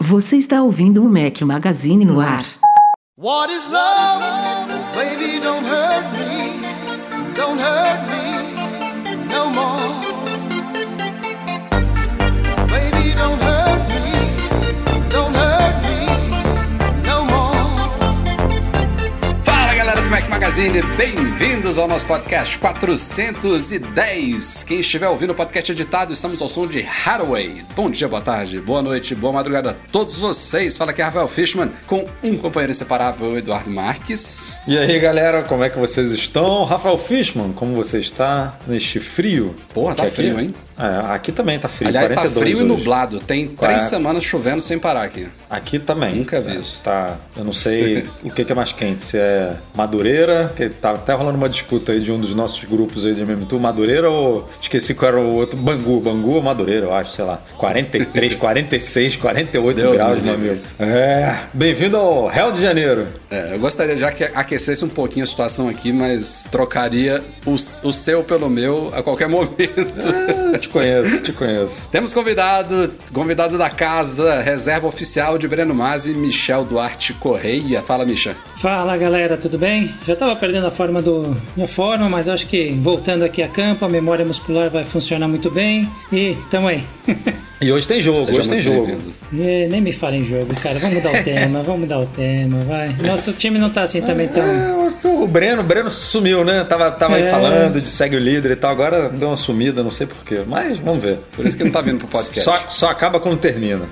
Você está ouvindo o Mac Magazine no ar. What is love? Baby, don't hurt me. Don't hurt Magazine, bem-vindos ao nosso podcast 410. Quem estiver ouvindo o podcast editado, estamos ao som de Hathaway. Bom dia, boa tarde, boa noite, boa madrugada a todos vocês. Fala aqui Rafael Fishman com um companheiro inseparável, Eduardo Marques. E aí galera, como é que vocês estão? Rafael Fishman, como você está neste frio? Porra, tá Que aqui- frio, hein? É, aqui também tá frio. Aliás, tá 42 frio e hoje. nublado. Tem três Qual é? semanas chovendo sem parar aqui. Aqui também. Nunca vi É, isso. Tá, eu não sei o que que é mais quente, se é Madureira, que tá até rolando uma disputa aí de um dos nossos grupos aí de MM2, Madureira ou esqueci qual era o outro, Bangu, Bangu ou Madureira, eu acho, sei lá. 43, 46, 48 Deus graus, me meu amigo. É, bem-vindo ao Rio de Janeiro. É, eu gostaria já que aquecesse um pouquinho a situação aqui, mas trocaria o, o seu pelo meu a qualquer momento. Te conheço, te conheço. Temos convidado, convidado da casa, reserva oficial de Breno Masi, Michel Duarte Correia. Fala, Micha. Fala galera, tudo bem? Já tava perdendo a forma do minha forma, mas acho que voltando aqui a campo, a memória muscular vai funcionar muito bem. E tamo aí. E hoje tem jogo, Seja hoje tem jogo. E nem me fala em jogo, cara. Vamos mudar o tema, vamos mudar o tema, vai. Nosso time não tá assim também tão. É, o Breno, o Breno sumiu, né? Tava, tava aí É. falando de segue o líder e tal. Agora deu uma sumida, não sei porquê. Mas vamos ver. Por isso que não tá vindo pro podcast. Só, só acaba quando termina.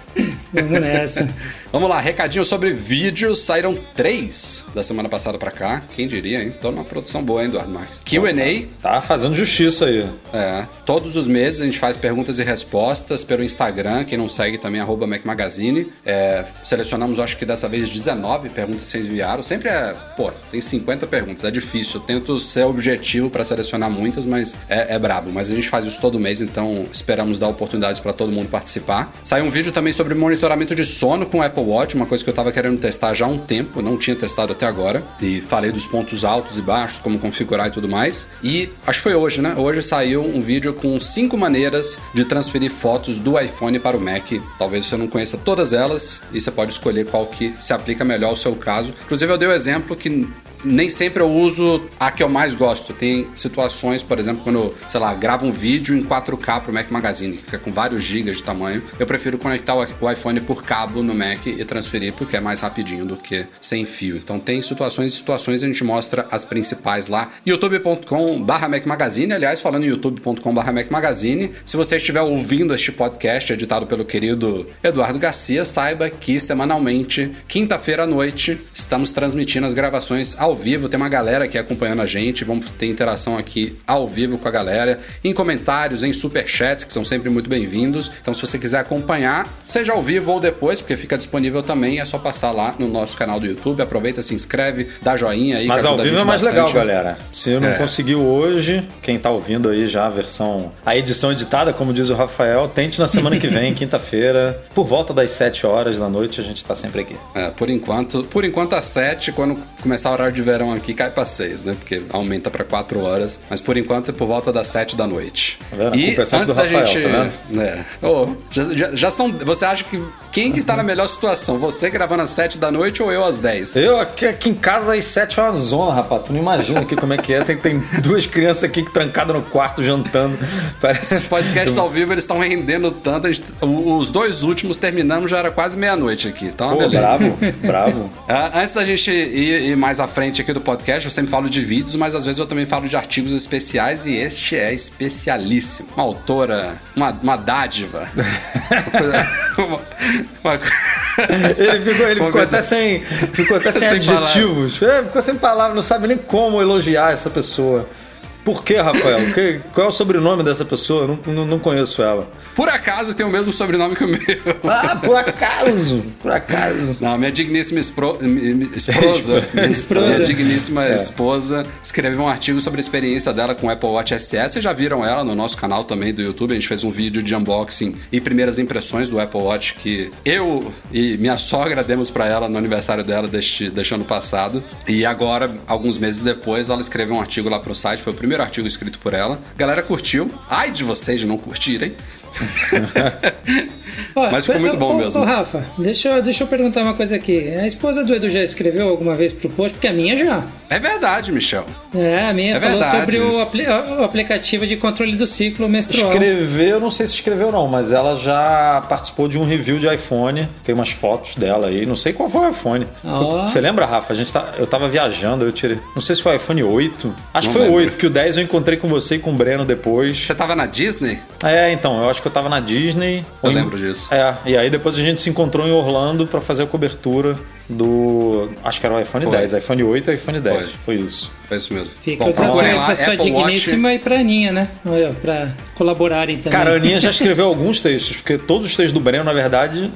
Vamos nessa. Vamos lá, recadinho sobre vídeos. Saíram três da semana passada pra cá. Quem diria, hein? Tô numa produção boa, hein, Eduardo Marques? Q&A. Tá fazendo justiça aí. É, todos os meses a gente faz perguntas e respostas pelo Instagram. Quem não segue também, arroba Mac Magazine. É, selecionamos, acho que dessa vez, 19 perguntas que vocês enviaram. Sempre é, pô, tem 50 perguntas, é difícil. Eu tento ser objetivo pra selecionar muitas, mas é, é brabo. Mas a gente faz isso todo mês, então esperamos dar oportunidades pra todo mundo participar. Saiu um vídeo também sobre monitoramento de sono com o Apple Watch, uma coisa que eu tava querendo testar já há um tempo, não tinha testado até agora. E falei dos pontos altos e baixos, como configurar e tudo mais. E acho que foi hoje, né? Hoje saiu um vídeo com cinco maneiras de transferir fotos do iPhone para o Mac. Talvez você não conheça todas elas e você pode escolher qual que se aplica melhor ao seu caso. Inclusive, eu dei o exemplo que nem sempre eu uso a que eu mais gosto. Tem situações, por exemplo, quando sei lá, gravo um vídeo em 4K pro Mac Magazine, que fica com vários gigas de tamanho. Eu prefiro conectar o o iPhone por cabo no Mac e transferir, porque é mais rapidinho do que sem fio. Então tem situações e situações, a gente mostra as principais lá. youtube.com barra Mac Magazine, aliás, falando em youtube.com barra Mac Magazine, se você estiver ouvindo este podcast editado pelo querido Eduardo Garcia, saiba que semanalmente, quinta-feira à noite, estamos transmitindo as gravações ao vivo. Tem uma galera aqui acompanhando a gente, vamos ter interação aqui ao vivo com a galera, em comentários, em superchats, que são sempre muito bem-vindos. Então, se você quiser acompanhar, seja ao vivo ou depois, porque fica disponível também, é só passar lá no nosso canal do YouTube. Aproveita, se inscreve, dá joinha aí. Mas ao vivo é mais bastante. legal, galera. Se não É. conseguiu hoje, quem tá ouvindo aí já a versão. A edição editada, como diz o Rafael, tente na semana que vem, quinta-feira, por volta das 7 horas da noite, a gente tá sempre aqui. É, por enquanto, por enquanto às 7, quando começar o horário de verão aqui, cai pra 6, né? Porque aumenta pra 4 horas. Mas por enquanto é por volta das 7 da noite. Tá E antes da Rafael, gente. tá É. Ô, já, já- já são. Você acha que quem que tá na melhor situação? Você gravando às 7 da noite ou eu às 10? Eu aqui, aqui em casa às 7 é uma zona, rapaz. Tu não imagina aqui como é que é. Tem, tem duas crianças aqui trancadas no quarto jantando. Parece. Esses podcasts ao vivo eles estão rendendo tanto. gente- os dois últimos terminamos, já era quase meia-noite aqui. Então, Pô, beleza. bravo, bravo. Ah, antes da gente ir, ir mais à frente aqui do podcast, eu sempre falo de vídeos, mas às vezes eu também falo de artigos especiais e este é especialíssimo. Uma autora, uma, uma dádiva. uma, uma- Ele ficou, ele ficou até sem, ficou até sem, Sem adjetivos. É, ficou sem palavras, não sabe nem como elogiar essa pessoa. Por que, Rafael? Que- qual é o sobrenome dessa pessoa? Eu não, não, não conheço ela. Por acaso tem o mesmo sobrenome que o meu. Ah, por acaso! Por acaso. Não, minha digníssima espro... esposa, Esposa. minha digníssima É. esposa escreveu um artigo sobre a experiência dela com o Apple Watch SE. Vocês já viram ela no nosso canal também do YouTube. A gente fez um vídeo de unboxing e primeiras impressões do Apple Watch que eu e minha sogra demos pra ela no aniversário dela deste, deste ano passado. E agora, alguns meses depois, ela escreveu um artigo lá pro site. Foi o primeiro artigo escrito por ela. A galera curtiu. Ai de vocês de não curtirem. Ó, Mas ficou muito bom mesmo. Ô, Rafa, deixa eu, deixa eu perguntar uma coisa aqui. A esposa do Edu já escreveu alguma vez pro post? Porque a minha já. É verdade, Michel. É, a minha É falou verdade. sobre o, apli- o aplicativo de controle do ciclo menstrual. Escreveu, eu não sei se escreveu não, mas ela já participou de um review de iPhone. Tem umas fotos dela aí. Não sei qual foi o iPhone. Ó. Você lembra, Rafa? A gente tá, eu tava viajando, eu tirei. Não sei se foi o iPhone 8. Acho Não que foi o lembro. 8, que o 10 eu encontrei com você e com o Breno depois. Você tava na Disney? É, então, eu acho que eu tava na Disney. Eu em- lembro disso. É, e aí depois a gente se encontrou em Orlando pra fazer a cobertura do. Acho que era o iPhone Foi. 10, iPhone 8 e iPhone 10. Foi. Foi isso. Foi isso mesmo. Fica Bom, o desafio lá, pra sua Apple Watch. digníssima e pra Aninha, né? Olha, pra colaborarem também. Cara, a Aninha já escreveu alguns textos, porque todos os textos do Breno, na verdade,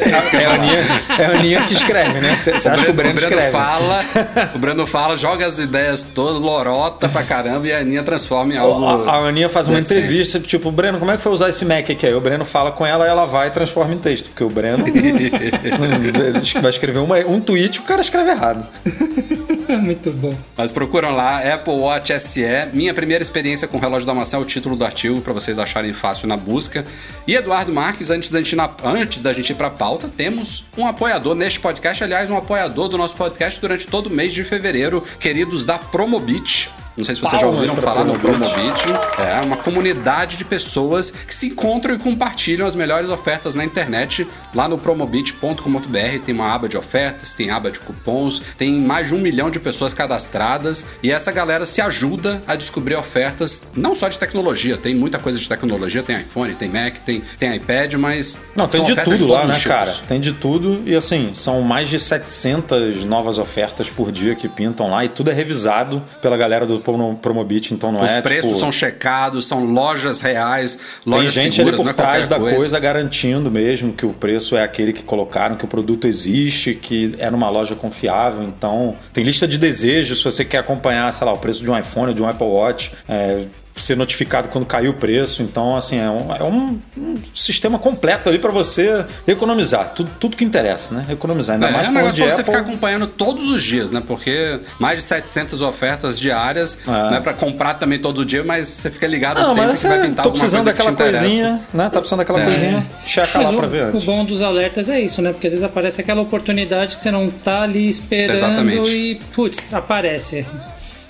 é a Aninha, é a Aninha que escreve, né? Você acha que o Breno, escreve? fala, o Breno fala, joga as ideias todas, lorota pra caramba e a Aninha transforma em algo. A, a Aninha faz uma decente. entrevista, tipo, Breno, como é que foi usar esse Mac aqui? Aí o Breno fala com ela, ela vai e transforma em texto, porque o Breno vai escrever uma- um tweet o cara escreve errado. Muito bom. Mas procuram lá, Apple Watch SE. Minha primeira experiência com o relógio da maçã é o título do artigo, pra vocês acharem fácil na busca. E Eduardo Marques, antes da gente, ir na- antes da gente ir pra pauta, temos um apoiador neste podcast, aliás, um apoiador do nosso podcast durante todo o mês de fevereiro, queridos da Promobit. Não sei se vocês já ouviram falar no Promobit. É uma comunidade de pessoas que se encontram e compartilham as melhores ofertas na internet lá no promobit.com.br. Tem uma aba de ofertas, tem aba de cupons, tem mais de um milhão de pessoas cadastradas e essa galera se ajuda a descobrir ofertas não só de tecnologia, tem muita coisa de tecnologia, tem iPhone, tem Mac, tem, tem iPad, mas. Não, tem de tudo lá, todos né, os tipos. cara? Tem de tudo e assim, são mais de 700 novas ofertas por dia que pintam lá e tudo é revisado pela galera do Promo- Promobit, então não Os é preços tipo... são checados, são lojas reais, Tem lojas gente seguras, ali por é trás qualquer da coisa. garantindo mesmo que o preço é aquele que colocaram, que o produto existe, que é numa loja confiável. Então, tem lista de desejos se você quer acompanhar, sei lá, o preço de um iPhone, de um Apple Watch, é, ser notificado quando caiu o preço. Então, assim, é um, é um- um sistema completo ali para você economizar. Tudo, tudo que interessa, né? Economizar. Ainda É, mais é um negócio de pra você Apple. ficar acompanhando todos os dias, né? Porque mais de 700 ofertas diárias, É. não é pra comprar também todo dia, mas você fica ligado Não, sempre que vai é, pintar tô alguma precisando coisa que te daquela coisinha, né? Tá precisando daquela É. coisinha, checa lá o, ver o antes. bom dos alertas é isso, né? Porque às vezes aparece aquela oportunidade que você não tá ali esperando Exatamente. e, putz, aparece.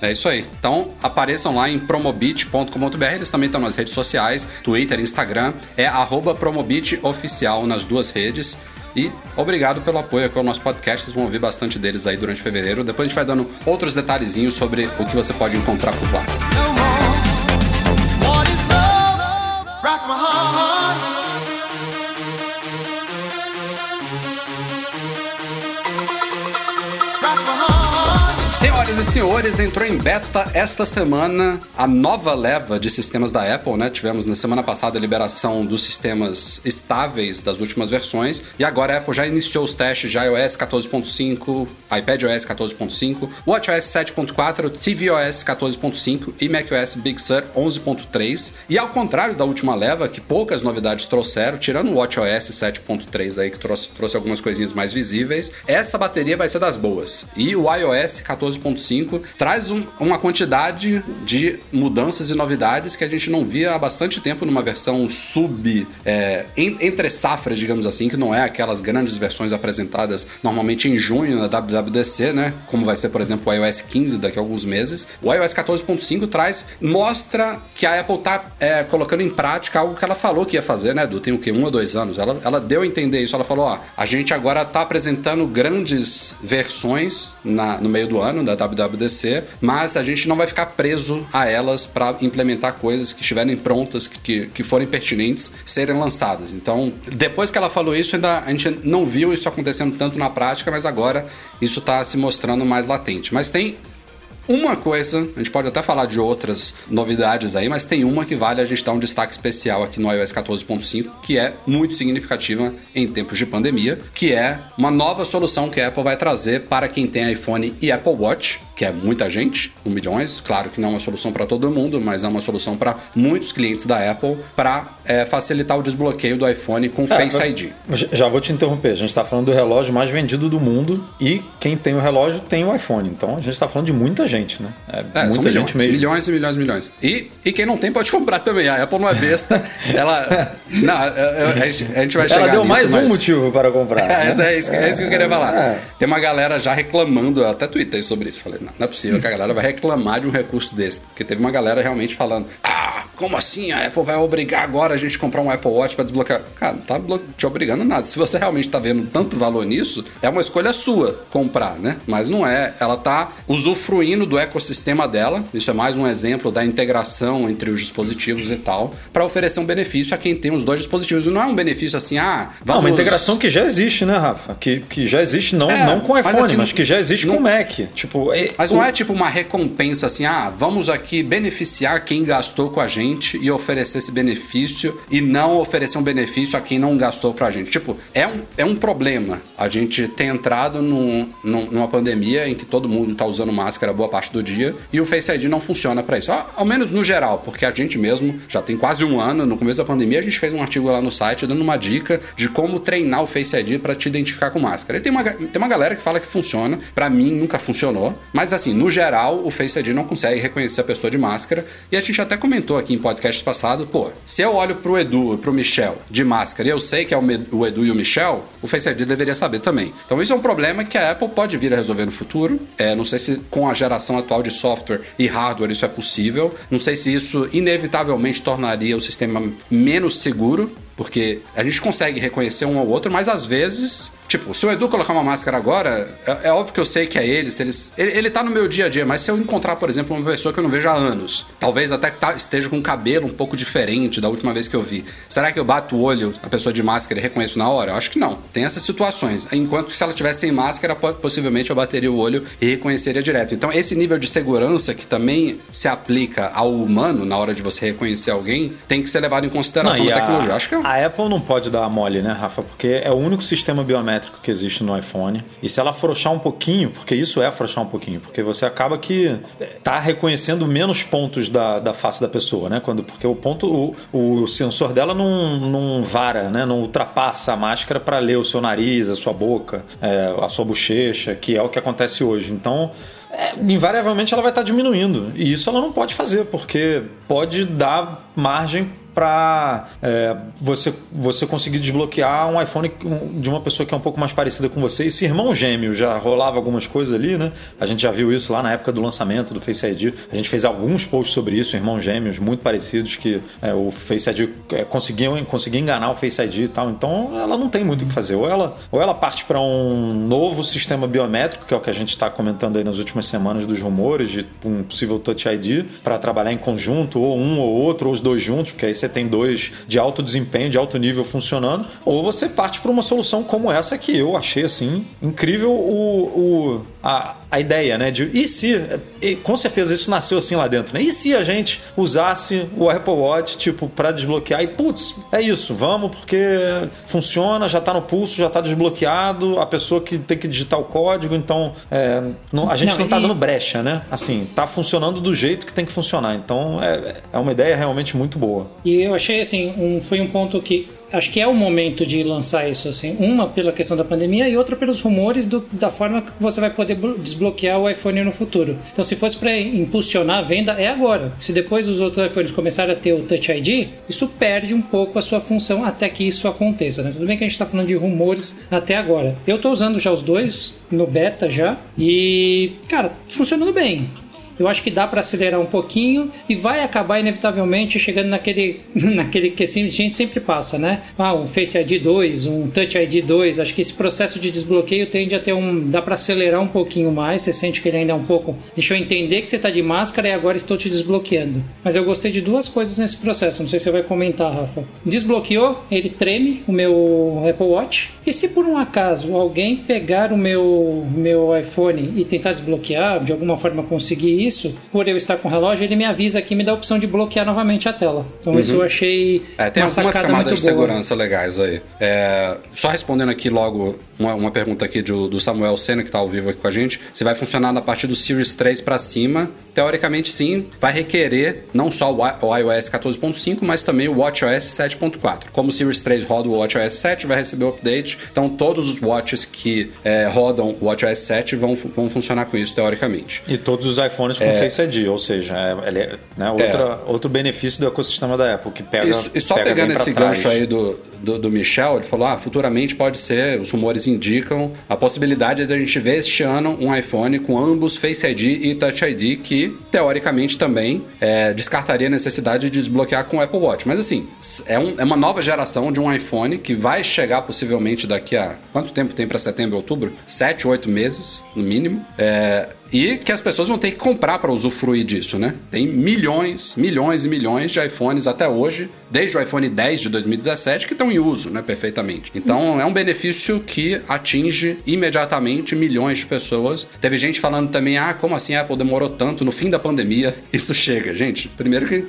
É isso aí. Então apareçam lá em promobit.com.br. Eles também estão nas redes sociais, Twitter, Instagram. É promobitoficial nas duas redes. E obrigado pelo apoio aqui ao nosso podcast. Vocês vão ouvir bastante deles aí durante fevereiro. Depois a gente vai dando outros detalhezinhos sobre o que você pode encontrar por lá. Senhores, entrou em beta esta semana a nova leva de sistemas da Apple, né? Tivemos na semana passada a liberação dos sistemas estáveis das últimas versões e agora a Apple já iniciou os testes de iOS 14.5, iPadOS 14.5, WatchOS 7.4, tvOS 14.5 e macOS Big Sur 11.3. E ao contrário da última leva, que poucas novidades trouxeram, tirando o WatchOS 7.3 aí que trouxe, trouxe algumas coisinhas mais visíveis, essa bateria vai ser das boas. E o iOS 14.5 traz um- uma quantidade de mudanças e novidades que a gente não via há bastante tempo numa versão sub, é, en- entre safras, digamos assim, que não é aquelas grandes versões apresentadas normalmente em junho na WWDC, né? Como vai ser, por exemplo, o iOS 15 daqui a alguns meses. O iOS 14.5 traz, mostra que a Apple tá é, colocando em prática algo que ela falou que ia fazer, né, Edu? Tem o quê? Um ou dois anos. Ela, ela deu a entender isso. Ela falou, ó, a gente agora tá apresentando grandes versões na- no meio do ano da WWDC, mas a gente não vai ficar preso a elas para implementar coisas que estiverem prontas, que, que forem pertinentes, serem lançadas. Então, depois que ela falou isso, ainda a gente não viu isso acontecendo tanto na prática, mas agora isso está se mostrando mais latente. Mas tem uma coisa, a gente pode até falar de outras novidades aí, mas tem uma que vale a gente dar um destaque especial aqui no iOS 14.5, que é muito significativa em tempos de pandemia, que é uma nova solução que a Apple vai trazer para quem tem iPhone e Apple Watch, que é muita gente, um milhões. Claro que não é uma solução para todo mundo, mas é uma solução para muitos clientes da Apple para é, facilitar o desbloqueio do iPhone com É, Face ID. Já vou te interromper. A gente está falando do relógio mais vendido do mundo e quem tem o relógio tem o iPhone. Então a gente está falando de muita gente, né? É, É, muita milhões, gente mesmo. milhões e milhões e milhões. E, e quem não tem pode comprar também. A Apple não é besta. ela. Não, a, gente a gente vai chegar Ela deu nisso, mais um mas- motivo para comprar. É, né? isso é, isso, que- é isso que eu queria falar. É. Tem uma galera já reclamando, eu até tuitei sobre isso. Falei, não, não é possível que a galera vai reclamar de um recurso desse. Porque teve uma galera realmente falando: Ah, como assim? A Apple vai obrigar agora a gente a comprar um Apple Watch para desbloquear? Cara, não tá te obrigando nada. Se você realmente tá vendo tanto valor nisso, é uma escolha sua comprar, né? Mas não é. Ela tá usufruindo do ecossistema dela. Isso é mais um exemplo da integração entre os dispositivos e tal, para oferecer um benefício a quem tem os dois dispositivos. Não é um benefício assim, ah, Não, vamos. uma integração que já existe, né, Rafa? Que, que já existe não, É, não com mas iPhone, mas, assim, que já existe não- com Mac. Tipo, é- Mas o- não é tipo uma recompensa assim, ah, vamos aqui beneficiar quem gastou com a gente e oferecer esse benefício e não oferecer um benefício a quem não gastou pra gente. Tipo, é um, é um problema a gente ter entrado num, num- numa pandemia em que todo mundo tá usando máscara boa parte do dia e o Face ID não funciona pra isso. Ao, ao menos no geral, porque a gente mesmo já tem quase um ano, no começo da pandemia, a gente fez um artigo lá no site dando uma dica de como treinar o Face ID pra te identificar com máscara. E tem uma, tem uma galera que fala que funciona, pra mim nunca funcionou, mas assim, no geral, o Face ID não consegue reconhecer a pessoa de máscara. E a gente até comentou aqui em podcast passado, pô, se eu olho pro Edu, pro Michel de máscara e eu sei que é o Edu e o Michel, o Face ID deveria saber também. Então isso é um problema que a Apple pode vir a resolver no futuro. É, não sei se com a geração atual de software e hardware isso é possível. Não sei se isso inevitavelmente tornaria o sistema menos seguro. Porque a gente consegue reconhecer um ao outro, mas às vezes, tipo, se o Edu colocar uma máscara agora, é, é óbvio que eu sei que é ele, se eles, ele, ele tá no meu dia a dia, mas se eu encontrar, por exemplo, uma pessoa que eu não vejo há anos, talvez até que tá- esteja com um cabelo um pouco diferente da última vez que eu vi, será que eu bato o olho na pessoa de máscara e reconheço na hora? Eu acho que não. Tem essas situações. Enquanto que se ela tivesse sem máscara, po- possivelmente eu bateria o olho e reconheceria direto. Então, esse nível de segurança que também se aplica ao humano na hora de você reconhecer alguém, tem que ser levado em consideração Não, a- tecnologia. Acho que é A Apple não pode dar mole, né, Rafa? Porque é o único sistema biométrico que existe no iPhone. E se ela afrouxar um pouquinho, porque isso é afrouxar um pouquinho, porque você acaba que tá reconhecendo menos pontos da, da face da pessoa, né? Quando, porque o ponto, o, o sensor dela não, não vara, né? Não ultrapassa a máscara para ler o seu nariz, a sua boca, é, a sua bochecha, que é o que acontece hoje. Então, é, invariavelmente ela vai estar diminuindo. E isso ela não pode fazer, porque pode dar margem para você, você conseguir desbloquear um iPhone de uma pessoa que é um pouco mais parecida com você. E se irmão gêmeo já rolava algumas coisas ali, né? A gente já viu isso lá na época do lançamento do Face ID. A gente fez alguns posts sobre isso, irmãos gêmeos muito parecidos que é, o Face ID é, conseguia enganar o Face ID e tal. Então ela não tem muito o que fazer. Ou ela, ou ela parte para um novo sistema biométrico, que é o que a gente está comentando aí nas últimas semanas dos rumores de um possível Touch ID para trabalhar em conjunto, ou um ou outro, ou os dois juntos, porque aí você tem dois de alto desempenho, de alto nível funcionando, ou você parte para uma solução como essa que eu achei assim incrível o, o a, a ideia, né? De e se e com certeza isso nasceu assim lá dentro, né? E se a gente usasse o Apple Watch tipo para desbloquear e putz, é isso, vamos porque funciona, já tá no pulso, já tá desbloqueado, a pessoa que tem que digitar o código, então é, não- a gente Não, não, tá e- dando brecha, né? Assim, tá funcionando do jeito que tem que funcionar. Então é, é uma ideia realmente muito boa. E eu achei assim, um, foi um ponto que acho que é o momento de lançar isso assim, uma pela questão da pandemia e outra pelos rumores do- da forma que você vai poder blo- desbloquear o iPhone no futuro. Então, se fosse para impulsionar a venda, é agora. Se depois os outros iPhones começarem a ter o Touch ID, isso perde um pouco a sua função até que isso aconteça. Né? Tudo bem que a gente está falando de rumores até agora. Eu estou usando já os dois no beta já e, cara, funcionando bem. Eu acho que dá para acelerar um pouquinho e vai acabar inevitavelmente chegando naquele, naquele que a gente sempre passa, né? Ah, um Face ID 2, um Touch ID 2. Acho que esse processo de desbloqueio tende a ter um. dá para acelerar um pouquinho mais. Você sente que ele ainda é um pouco. Deixa eu entender que você tá de máscara e agora estou te desbloqueando. Mas eu gostei de duas coisas nesse processo. Não sei se você vai comentar, Rafa. Desbloqueou, ele treme o meu Apple Watch. E se por um acaso alguém pegar o meu, meu iPhone e tentar desbloquear, de alguma forma conseguir isso, por eu estar com o relógio, ele me avisa aqui e me dá a opção de bloquear novamente a tela. Então uhum. isso eu achei. É, tem algumas camadas de boa. segurança legais aí. É, só respondendo aqui logo uma, uma pergunta aqui do, do Samuel Senna, que está ao vivo aqui com a gente. Se vai funcionar na partir do Series 3 para cima, teoricamente sim, vai requerer não só o iOS 14.5, mas também o WatchOS 7.4. Como o Series 3 roda o WatchOS 7, vai receber o update, então todos os watches que é, rodam o WatchOS 7 vão, vão funcionar com isso, teoricamente. E todos os iPhones com é, Face ID, ou seja, é, é né, outra, outro benefício do ecossistema da Apple, que pega. Isso, e só pega pegando esse gancho aí do, do, do, Michel, ele falou: ah, futuramente pode ser, os rumores indicam a possibilidade de a gente ver este ano um iPhone com ambos Face ID e Touch ID, que teoricamente também é, descartaria a necessidade de desbloquear com o Apple Watch. Mas assim, é, um, é uma nova geração de um iPhone que vai chegar possivelmente daqui a. Quanto tempo tem para setembro outubro? Sete, oito meses, no mínimo. É, e que as pessoas vão ter que comprar para usufruir disso, né? Tem milhões, milhões e milhões de iPhones até hoje, desde o iPhone 10 de 2017, que estão em uso, né? Perfeitamente. Então é um benefício que atinge imediatamente milhões de pessoas. Teve gente falando também, ah, como assim a Apple demorou tanto no fim da pandemia? Isso chega, gente. Primeiro que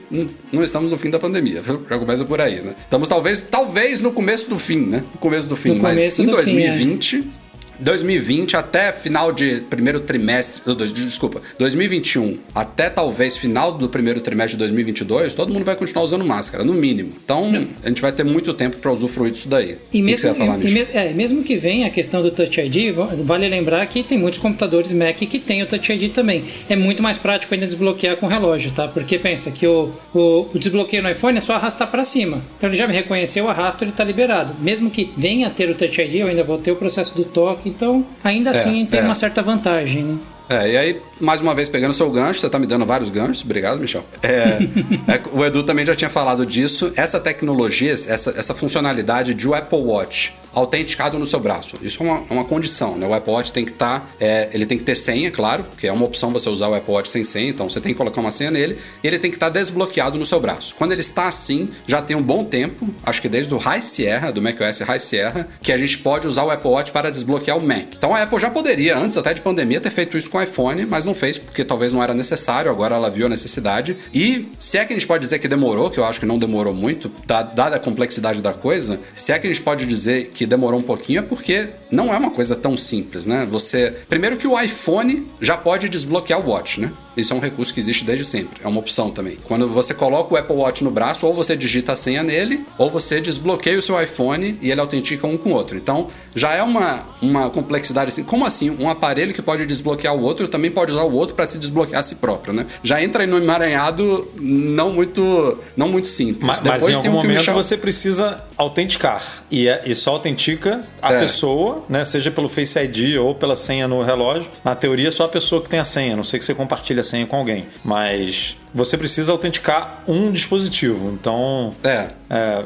não estamos no fim da pandemia, já começa por aí, né? Estamos talvez, talvez no começo do fim, né? No começo do fim, no mas em 2020. Fim, é 2020 até final de primeiro trimestre, desculpa, 2021 até talvez final do primeiro trimestre de 2022, todo mundo vai continuar usando máscara, no mínimo. Então, a gente vai ter muito tempo para usufruir disso daí. E o mesmo, que falar, e, é, mesmo que venha a questão do Touch ID, vale lembrar que tem muitos computadores Mac que tem o Touch ID também. É muito mais prático ainda desbloquear com o relógio, tá? Porque pensa que o, o, o desbloqueio no iPhone é só arrastar para cima. Então ele já me reconheceu, arrasto, ele está liberado. Mesmo que venha a ter o Touch ID, eu ainda vou ter o processo do toque então, ainda é, assim, tem é. uma certa vantagem, né? É, e aí, mais uma vez, pegando seu gancho, você tá me dando vários ganchos, obrigado, Michel. É, é, o Edu também já tinha falado disso. Essa tecnologia, essa, essa funcionalidade de o Apple Watch autenticado no seu braço. Isso é uma, é uma condição, né? O Apple Watch tem que estar, tá, é, ele tem que ter senha, claro, porque é uma opção você usar o Apple Watch sem senha, então você tem que colocar uma senha nele, e ele tem que estar tá desbloqueado no seu braço. Quando ele está assim, já tem um bom tempo, acho que desde o High Sierra, do macOS High Sierra, que a gente pode usar o Apple Watch para desbloquear o Mac. Então a Apple já poderia, antes até de pandemia, ter feito isso com o iPhone, mas não fez porque talvez não era necessário, agora ela viu a necessidade. E se é que a gente pode dizer que demorou, que eu acho que não demorou muito, dada a complexidade da coisa, se é que a gente pode dizer que demorou um pouquinho, porque não é uma coisa tão simples, né? Você. Primeiro que o iPhone já pode desbloquear o Watch, né? Isso é um recurso que existe desde sempre. É uma opção também. Quando você coloca o Apple Watch no braço, ou você digita a senha nele, ou você desbloqueia o seu iPhone e ele autentica um com o outro. Então, já é uma, uma complexidade assim. Como assim? Um aparelho que pode desbloquear o outro também pode usar o outro para se desbloquear a si próprio, né? Já entra no emaranhado não muito, não muito simples. Mas, Depois mas em algum momento Michel... você precisa autenticar. E, é, e só autentica a é. pessoa, né? Seja pelo Face ID ou pela senha no relógio. Na teoria, só a pessoa que tem a senha. Não sei que você compartilha a senha com alguém. Mas você precisa autenticar um dispositivo. Então. É. é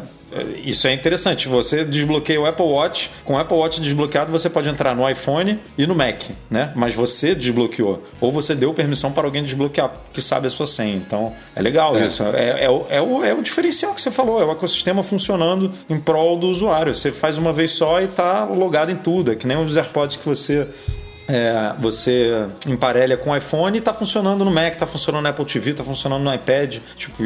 isso é interessante. Você desbloqueia o Apple Watch. Com o Apple Watch desbloqueado, você pode entrar no iPhone e no Mac, né? Mas você desbloqueou. Ou você deu permissão para alguém desbloquear, que sabe a sua senha. Então, é legal é. isso. É, é, o, é, o, é o diferencial que você falou. É o ecossistema funcionando em prol do usuário. Você faz uma vez só e está logado em tudo. É que nem os AirPods que você é, você emparelha com o iPhone e está funcionando no Mac, está funcionando no Apple TV, está funcionando no iPad. Tipo,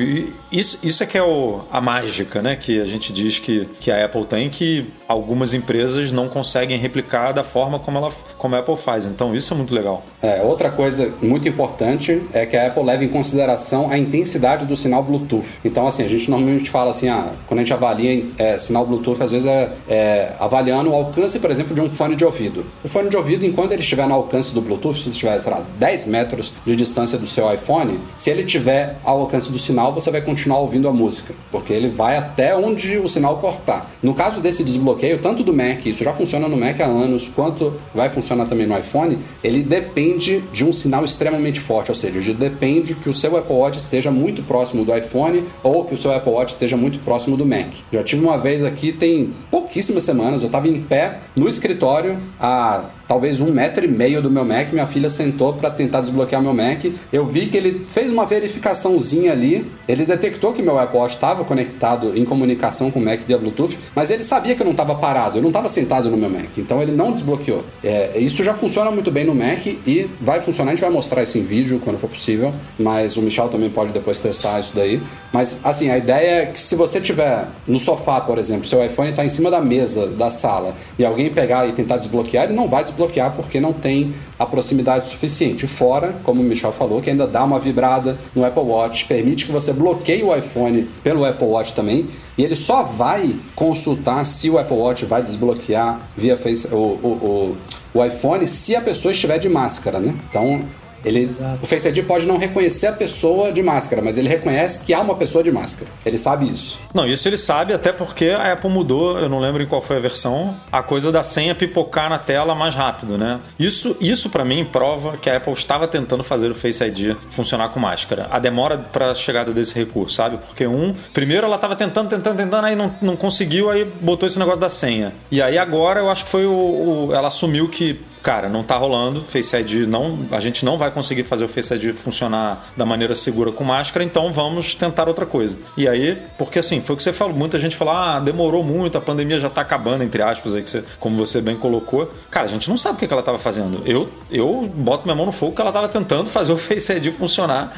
isso, isso é que é o, a mágica, né? Que a gente diz que, que a Apple tem, que algumas empresas não conseguem replicar da forma como, ela, como a Apple faz. Então isso é muito legal. É, outra coisa muito importante é que a Apple leva em consideração a intensidade do sinal Bluetooth. Então, assim, a gente normalmente fala assim, ah, quando a gente avalia é, sinal Bluetooth, às vezes é, é avaliando o alcance, por exemplo, de um fone de ouvido. O fone de ouvido, enquanto ele estiver no alcance do Bluetooth, se você estiver, sei lá, 10 metros de distância do seu iPhone, se ele estiver ao alcance do sinal, você vai continuar ouvindo a música, porque ele vai até onde o sinal cortar. No caso desse desbloqueio, tanto do Mac, isso já funciona no Mac há anos, quanto vai funcionar também no iPhone, ele depende de um sinal extremamente forte, ou seja, ele depende que o seu Apple Watch esteja muito próximo do iPhone ou que o seu Apple Watch esteja muito próximo do Mac. Já tive uma vez aqui, tem pouquíssimas semanas, eu estava em pé no escritório a talvez um metro e meio do meu Mac. Minha filha sentou para tentar desbloquear meu Mac. Eu vi que ele fez uma verificaçãozinha ali. Ele detectou que meu Apple Watch estava conectado em comunicação com o Mac via Bluetooth, mas ele sabia que eu não estava parado, eu não estava sentado no meu Mac. Então ele não desbloqueou. É, isso já funciona muito bem no Mac e vai funcionar. A gente vai mostrar isso em vídeo quando for possível, mas o Michel também pode depois testar isso daí. Mas assim, a ideia é que se você tiver no sofá, por exemplo, seu iPhone está em cima da mesa da sala e alguém pegar e tentar desbloquear, ele não vai desbloquear desbloquear porque não tem a proximidade suficiente. Fora, como o Michel falou, que ainda dá uma vibrada no Apple Watch, permite que você bloqueie o iPhone pelo Apple Watch também, e ele só vai consultar se o Apple Watch vai desbloquear via face, o, o, o, o iPhone se a pessoa estiver de máscara, né? Então ele, o Face ID pode não reconhecer a pessoa de máscara, mas ele reconhece que há uma pessoa de máscara. Ele sabe isso. Não, isso ele sabe até porque a Apple mudou, eu não lembro em qual foi a versão, a coisa da senha pipocar na tela mais rápido, né? Isso, isso para mim prova que a Apple estava tentando fazer o Face ID funcionar com máscara. A demora para a chegada desse recurso, sabe? Porque um, primeiro ela estava tentando, tentando, tentando, aí não, não conseguiu, aí botou esse negócio da senha. E aí agora eu acho que foi o, o ela assumiu que cara, não tá rolando, Face ID não, a gente não vai conseguir fazer o Face ID funcionar da maneira segura com máscara, então vamos tentar outra coisa. E aí, porque assim, foi o que você falou, muita gente falou, ah, demorou muito, a pandemia já tá acabando, entre aspas, aí, que você, como você bem colocou. Cara, a gente não sabe o que, que ela tava fazendo. Eu, eu boto minha mão no fogo que ela tava tentando fazer o Face ID funcionar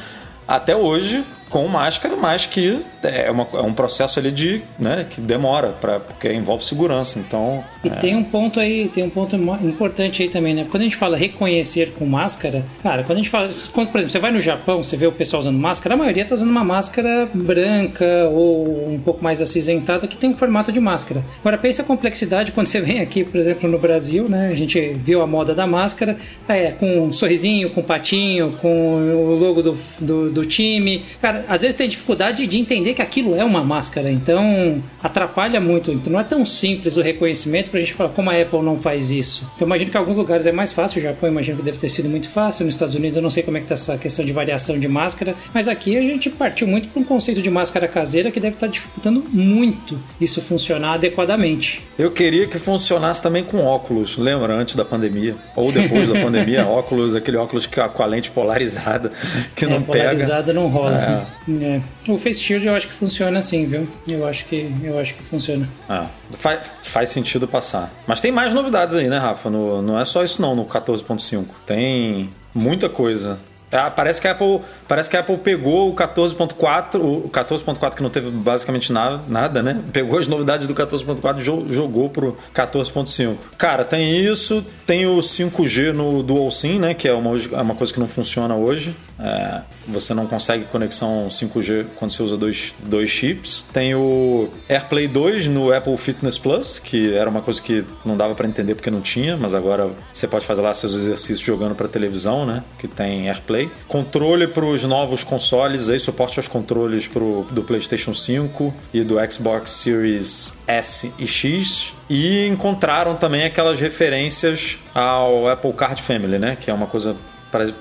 até hoje com máscara, mas que é, uma, é um processo ali de, né, que demora, pra, porque envolve segurança. Então. E é... tem um ponto aí, tem um ponto importante aí também, né? Quando a gente fala reconhecer com máscara, cara, quando a gente fala. Quando, por exemplo, você vai no Japão, você vê o pessoal usando máscara, a maioria tá usando uma máscara branca ou um pouco mais acinzentada que tem um formato de máscara. Agora pensa a complexidade quando você vem aqui, por exemplo, no Brasil, né? A gente viu a moda da máscara, é, com um sorrisinho, com um patinho, com o logo do, do, do time. Cara, às vezes tem dificuldade de entender que aquilo é uma máscara, então atrapalha muito. Então não é tão simples o reconhecimento pra gente falar como a Apple não faz isso. Então imagino que em alguns lugares é mais fácil, o Japão imagino que deve ter sido muito fácil, nos Estados Unidos eu não sei como é que tá essa questão de variação de máscara, mas aqui a gente partiu muito para um conceito de máscara caseira que deve estar tá dificultando muito isso funcionar adequadamente. Eu queria que funcionasse também com óculos, lembra? Antes da pandemia, ou depois da pandemia, óculos, aquele óculos com a lente polarizada que é, não pega. Polarizada não rola. É. É. O Face Shield eu acho que funciona assim, viu? Eu acho que, eu acho que funciona. Ah, faz, faz sentido passar. Mas tem mais novidades aí, né, Rafa? No, não é só isso não, no 14.5. Tem muita coisa. Ah, parece que a Apple, parece que a Apple pegou o 14.4, o 14.4 que não teve basicamente nada, nada, né? Pegou as novidades do 14.4 e jogou pro 14.5. Cara, tem isso, tem o 5G no Dual SIM, né? Que é uma, é uma coisa que não funciona hoje. É, você não consegue conexão 5G quando você usa dois, dois chips. Tem o AirPlay 2 no Apple Fitness Plus, que era uma coisa que não dava para entender porque não tinha, mas agora você pode fazer lá seus exercícios jogando para televisão, né? Que tem AirPlay. Controle para os novos consoles, aí suporte aos controles pro, do PlayStation 5 e do Xbox Series S e X. E encontraram também aquelas referências ao Apple Card Family, né? Que é uma coisa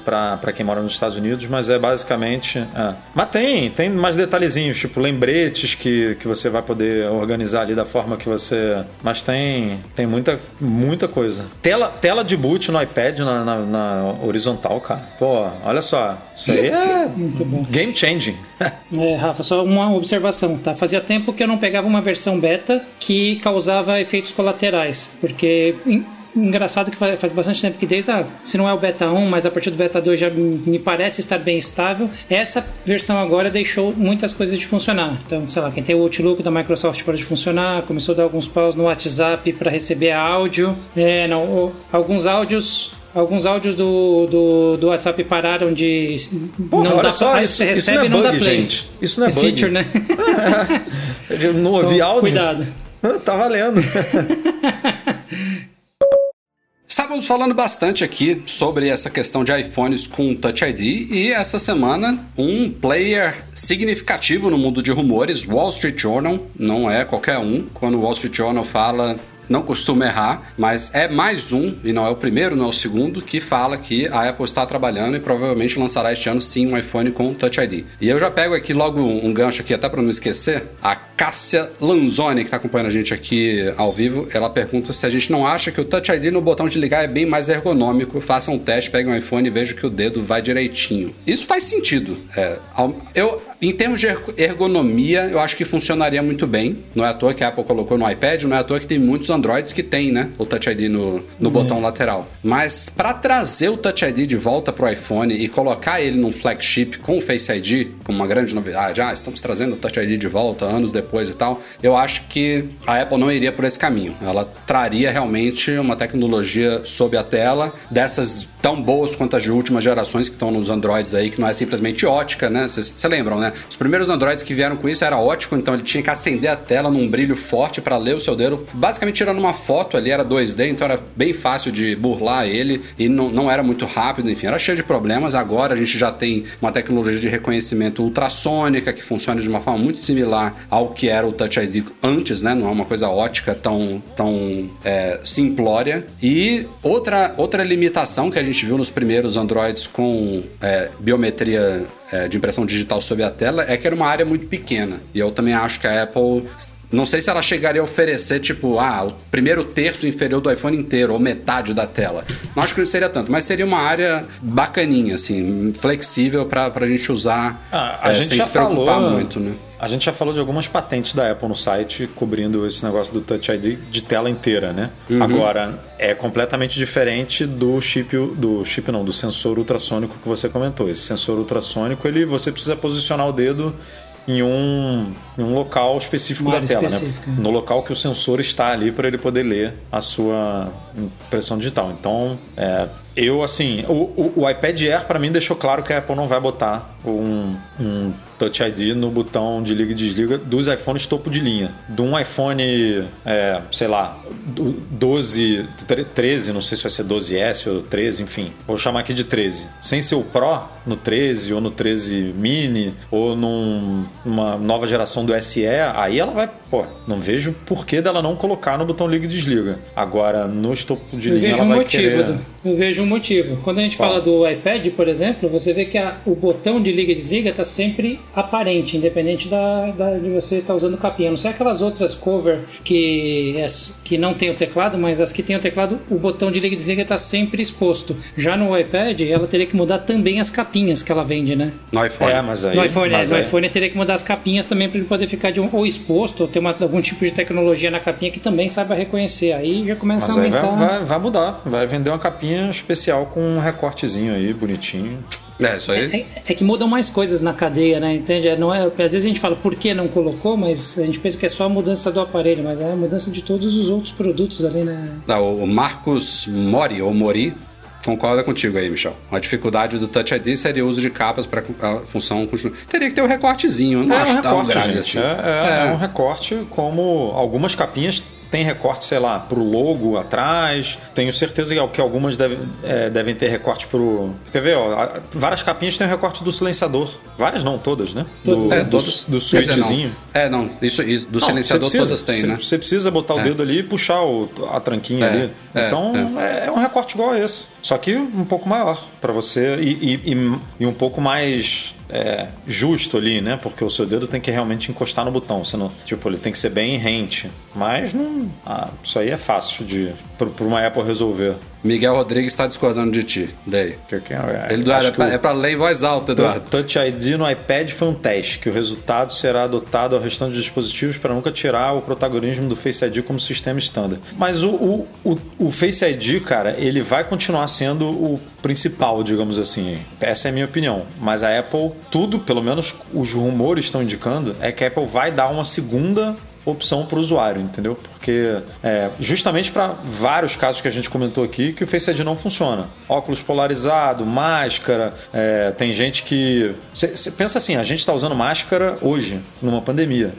para quem mora nos Estados Unidos, mas é basicamente. É. Mas tem, tem mais detalhezinhos, tipo lembretes que, que você vai poder organizar ali da forma que você. Mas tem, tem muita, muita coisa. Tela, tela de boot no iPad na, na, na horizontal, cara. Pô, olha só. Isso aí é game changing. é, Rafa, só uma observação, tá? Fazia tempo que eu não pegava uma versão beta que causava efeitos colaterais, porque engraçado que faz, bastante tempo que desde a, se não é o beta 1, mas a partir do beta 2 já me parece estar bem estável. Essa versão agora deixou muitas coisas de funcionar. Então, sei lá, quem tem o Outlook da Microsoft para de funcionar, começou a dar alguns paus no WhatsApp para receber áudio. É, não, alguns áudios alguns áudios do, do, do, WhatsApp pararam de. Porra, não dá só, pra, isso, você recebe isso não é bug, não dá play. Gente. Isso não é, é bug. feature, né? Eu não ouvi então, áudio. Cuidado. Tá valendo. Estávamos falando bastante aqui sobre essa questão de iPhones com Touch ID e essa semana um player significativo no mundo de rumores, Wall Street Journal, não é qualquer um. Quando o Wall Street Journal fala não costuma errar, mas é mais um, e não é o primeiro, não é o segundo, que fala que a Apple está trabalhando e provavelmente lançará este ano sim um iPhone com Touch ID. E eu já pego aqui logo um gancho aqui, até para não esquecer, a Cássia Lanzoni, que está acompanhando a gente aqui ao vivo, ela pergunta se a gente não acha que o Touch ID no botão de ligar é bem mais ergonômico. Faça um teste, pegue um iPhone e veja que o dedo vai direitinho. Isso faz sentido. É, eu, em termos de ergonomia, eu acho que funcionaria muito bem. Não é à toa que a Apple colocou no iPad, não é à toa que tem muitos Androids que tem, né? O Touch ID no, no uhum. botão lateral. Mas para trazer o Touch ID de volta pro iPhone e colocar ele num flagship com o Face ID, como uma grande novidade, ah, estamos trazendo o Touch ID de volta anos depois e tal, eu acho que a Apple não iria por esse caminho. Ela traria realmente uma tecnologia sob a tela dessas tão boas quanto as de últimas gerações que estão nos Androids aí, que não é simplesmente ótica, né? Vocês lembram, né? Os primeiros Androids que vieram com isso era ótico, então ele tinha que acender a tela num brilho forte para ler o seu dedo. Basicamente tirando uma foto ali, era 2D, então era bem fácil de burlar ele e não, não era muito rápido, enfim, era cheio de problemas. Agora a gente já tem uma tecnologia de reconhecimento ultrassônica que funciona de uma forma muito similar ao que era o Touch ID antes, né? Não é uma coisa ótica tão, tão é, simplória. E outra, outra limitação que a gente viu nos primeiros Androids com é, biometria é, de impressão digital sobre a tela é que era uma área muito pequena. E eu também acho que a Apple não sei se ela chegaria a oferecer, tipo, ah, o primeiro terço inferior do iPhone inteiro, ou metade da tela. Não acho que não seria tanto, mas seria uma área bacaninha, assim, flexível pra, pra gente usar ah, a é, gente sem se preocupar falou, muito, né? A gente já falou de algumas patentes da Apple no site cobrindo esse negócio do Touch ID de tela inteira, né? Uhum. Agora, é completamente diferente do chip, do chip não, do sensor ultrassônico que você comentou. Esse sensor ultrassônico, ele você precisa posicionar o dedo em um, em um local específico da tela, né? No local que o sensor está ali para ele poder ler a sua impressão digital. Então, é, eu assim, o, o, o iPad Air para mim deixou claro que a Apple não vai botar um, um Touch ID no botão de liga e desliga dos iPhones topo de linha. De um iPhone, é, sei lá, 12, 13, não sei se vai ser 12S ou 13, enfim. Vou chamar aqui de 13. Sem ser o Pro no 13 ou no 13 Mini ou num, numa nova geração do SE, aí ela vai, pô, não vejo porquê dela não colocar no botão liga e desliga. Agora, no topo de eu linha ela um vai motivo, querer... Do, eu vejo um motivo. Quando a gente fala do iPad, por exemplo, você vê que a, o botão de liga e desliga está sempre aparente, independente da, da de você estar tá usando capinha. Não sei aquelas outras cover que, que não tem o teclado, mas as que tem o teclado, o botão de liga e desliga está sempre exposto. Já no iPad, ela teria que mudar também as capinhas que ela vende, né? No iPhone. É, mas aí, no iPhone, mas é, aí... no iPhone teria que mudar as capinhas também para ele poder ficar de um, ou exposto, ou ter uma, algum tipo de tecnologia na capinha que também saiba reconhecer. Aí já começa mas a aumentar. Vai, vai, vai mudar, vai vender uma capinha especial com um recortezinho aí, bonitinho. É, isso aí. É, é, que mudam mais coisas na cadeia, né? Entende? É, não é, às vezes a gente fala por que não colocou, mas a gente pensa que é só a mudança do aparelho, mas é a mudança de todos os outros produtos ali, né? Não, o Marcos Mori, ou Mori, concorda contigo aí, Michel. A dificuldade do Touch ID seria o uso de capas para a função continuar. Teria que ter um recortezinho, não é acho um tão recorte, grande gente. assim. É, é, é um recorte como algumas capinhas tem recorte, sei lá, pro logo atrás. Tenho certeza que algumas devem, é, devem ter recorte pro. Quer ver, ó? Várias capinhas têm recorte do silenciador. Várias não, todas, né? Do, é, do, do switchzinho. É, não. Isso, isso do não, silenciador precisa, todas têm, né? Você precisa botar o é. dedo ali e puxar o, a tranquinha É, ali. é, Então é. um recorte igual a esse. Só que um pouco maior para você e, e, e, e um pouco mais é, justo ali, né? Porque o seu dedo tem que realmente encostar no botão. Você não, tipo, ele tem que ser bem rente. Mas não, ah, isso aí é fácil de para uma Apple resolver. Miguel Rodrigues está discordando de ti. Daí. Que, que, é, Ele é, pra, é pra ler em voz alta, Eduardo. Touch ID no iPad foi um teste, que o resultado será adotado ao restante dos dispositivos para nunca tirar o protagonismo do Face ID como sistema standard. Mas o, o, o, o Face ID, cara, ele vai continuar sendo o principal, digamos assim. Essa é a minha opinião. Mas a Apple, tudo, pelo menos os rumores estão indicando, é que a Apple vai dar uma segunda opção para o usuário, entendeu? Porque é, justamente para vários casos que a gente comentou aqui que o Face ID não funciona. Óculos polarizado, máscara, é, tem gente que. Você pensa assim, a gente está usando máscara hoje, numa pandemia.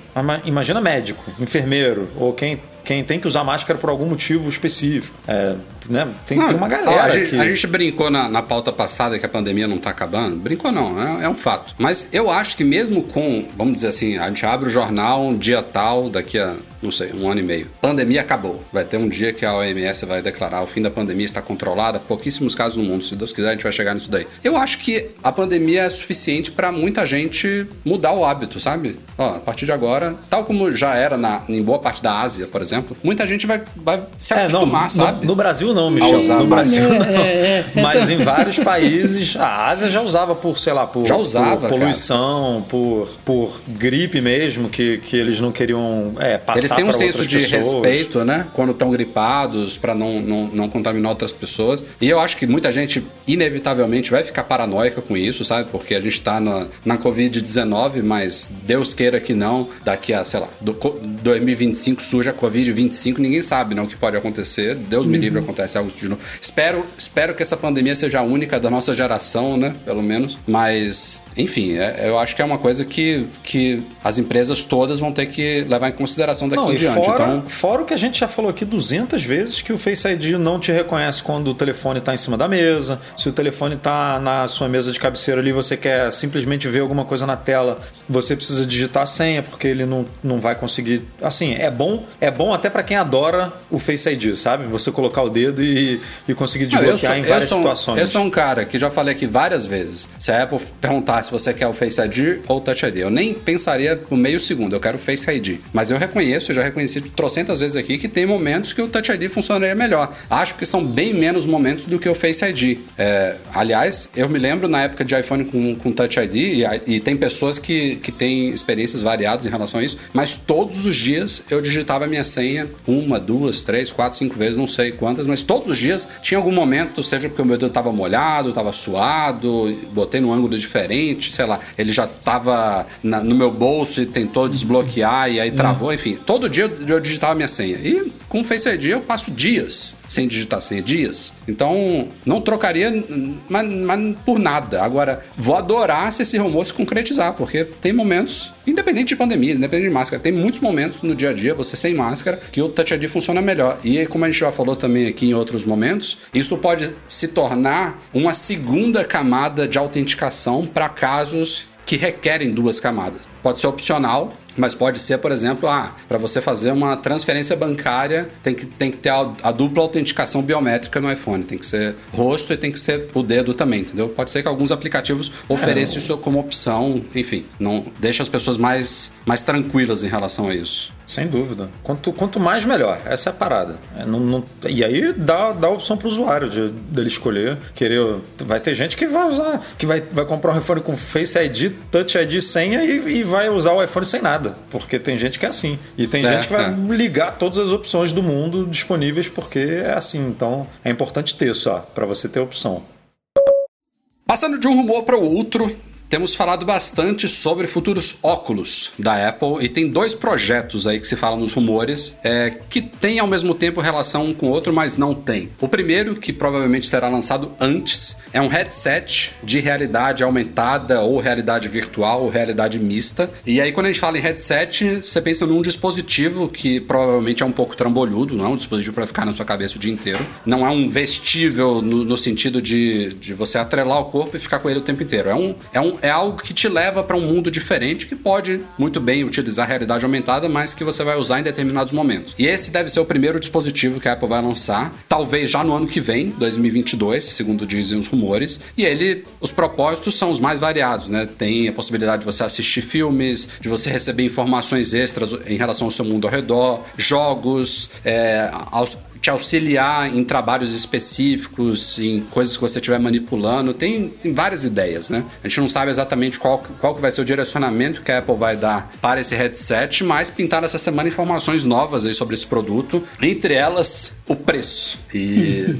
Imagina médico, enfermeiro ou quem quem tem que usar máscara por algum motivo específico. É, né? Tem, Não, tem uma ó, galera a, gente, que... a gente brincou na, na pauta passada que a pandemia não tá acabando. Brincou não, é, é um fato. Mas eu acho que mesmo com, vamos dizer assim, a gente abre o jornal um dia tal, daqui a, não sei, um ano e meio. Pandemia acabou. Vai ter um dia que a OMS vai declarar o fim da pandemia está controlada. Pouquíssimos casos no mundo. Se Deus quiser, a gente vai chegar nisso daí. Eu acho que a pandemia é suficiente para muita gente mudar o hábito, sabe? Ó, a partir de agora, tal como já era na, em boa parte da Ásia, por exemplo, muita gente vai, vai se É, não, acostumar, no, sabe? no Brasil não, Michel. usar No Brasil não. É, é. Mas em vários países, a Ásia já usava por, sei lá, por, Já usava, por poluição, por, por gripe mesmo, que, que eles não queriam é, passar Eles têm um senso de pessoas. respeito, né? Quando estão gripados, para não, não, não contaminar outras pessoas. E eu acho que muita gente, inevitavelmente, vai ficar paranoica com isso, sabe? Porque a gente tá na, na Covid-19, mas Deus queira que não, daqui a, sei lá, do, co- 2025 surge a Covid-25, ninguém sabe, não, o que pode acontecer. Deus me livre, acontece algo de novo. Espero, espero que essa pandemia seja a única da nossa geração, né? Pelo menos. Mas, enfim, é- eu acho que é uma coisa que, que as empresas todas vão ter que levar em consideração daqui Não, em diante. fora, Então, fora o que a gente já falou aqui 200 vezes, que o Face ID não te reconhece quando o telefone está em cima da mesa, se o telefone está na sua mesa de cabeceira ali, você quer simplesmente ver alguma coisa na tela, você precisa digitar a senha, porque ele não, não vai conseguir... Assim, é bom, é bom até para quem adora o Face ID, sabe? Você colocar o dedo e, e conseguir Não, desbloquear em várias sou, um- situações. Eu sou um cara que já falei aqui várias vezes. Se a Apple perguntar se você quer o Face ID ou o Touch ID, eu nem pensaria por meio segundo, eu quero o Face ID. Mas eu reconheço, eu já reconheci trocentas vezes aqui que tem momentos que o Touch ID funcionaria melhor. Acho que são bem menos momentos do que o Face ID. É, aliás, eu me lembro na época de iPhone com, com Touch ID, e, e tem pessoas que, que têm experiências variadas em relação a isso, mas todos os dias eu digitava a minha senha uma, duas, três, quatro, cinco vezes, não sei quantas, mas todos os dias tinha algum momento, seja porque o meu dedo estava molhado, estava suado, botei num ângulo diferente, sei lá, ele já estava no meu bolso e tentou desbloquear e aí travou, enfim. Todo dia eu, eu digitava minha senha. E com o Face ID eu passo dias sem digitar senha, dias. Então, não trocaria mas, mas por nada. Agora, vou adorar se esse rumor se concretizar, porque tem momentos, independente de pandemia, independente de máscara, tem muitos momentos no dia a dia, você sem máscara, que o Touch ID funciona melhor. E como a gente já falou também aqui em outros momentos, isso pode se tornar uma segunda camada de autenticação para casos que requerem duas camadas. Pode ser opcional, mas pode ser, por exemplo, ah, para você fazer uma transferência bancária, tem que, tem que ter a, a dupla autenticação biométrica no iPhone. Tem que ser rosto e tem que ser o dedo também, entendeu? Pode ser que alguns aplicativos ofereçam isso como opção, enfim, não deixa as pessoas mais, mais tranquilas em relação a isso. Sem dúvida. Quanto, quanto mais, melhor. Essa é a parada. É, não- não- e aí dá, dá a opção pro usuário de, dele escolher. Querer. Vai ter gente que vai usar, que vai, vai comprar um iPhone com Face ID, Touch ID, senha e, e vai usar o iPhone sem nada. Porque tem gente que é assim. E tem É, gente que vai é. ligar todas as opções do mundo disponíveis porque é assim. Então é importante ter só, para você ter opção. Passando de um rumor para o outro, temos falado bastante sobre futuros óculos da Apple e tem dois projetos aí que se fala nos rumores é, que tem ao mesmo tempo relação um com o outro, mas não tem. O primeiro, que provavelmente será lançado antes, é um headset de realidade aumentada ou realidade virtual ou realidade mista. E aí, quando a gente fala em headset, você pensa num dispositivo que provavelmente é um pouco trambolhudo, não é um dispositivo para ficar na sua cabeça o dia inteiro. Não é um vestível no, no sentido de, de você atrelar o corpo e ficar com ele o tempo inteiro. É, um, é, um, é algo que te leva para um mundo diferente que pode muito bem utilizar a realidade aumentada, mas que você vai usar em determinados momentos. E esse deve ser o primeiro dispositivo que a Apple vai lançar, talvez já no ano que vem, 2022, segundo dizem os rumores. E ele, os propósitos são os mais variados, né? Tem a possibilidade de você assistir filmes, de você receber informações extras em relação ao seu mundo ao redor, jogos, é, aos- te auxiliar em trabalhos específicos, em coisas que você estiver manipulando. Tem, tem várias ideias, né? A gente não sabe exatamente qual, qual que vai ser o direcionamento que a Apple vai dar para esse headset, mas pintaram essa semana informações novas aí sobre esse produto. Entre elas, o preço. E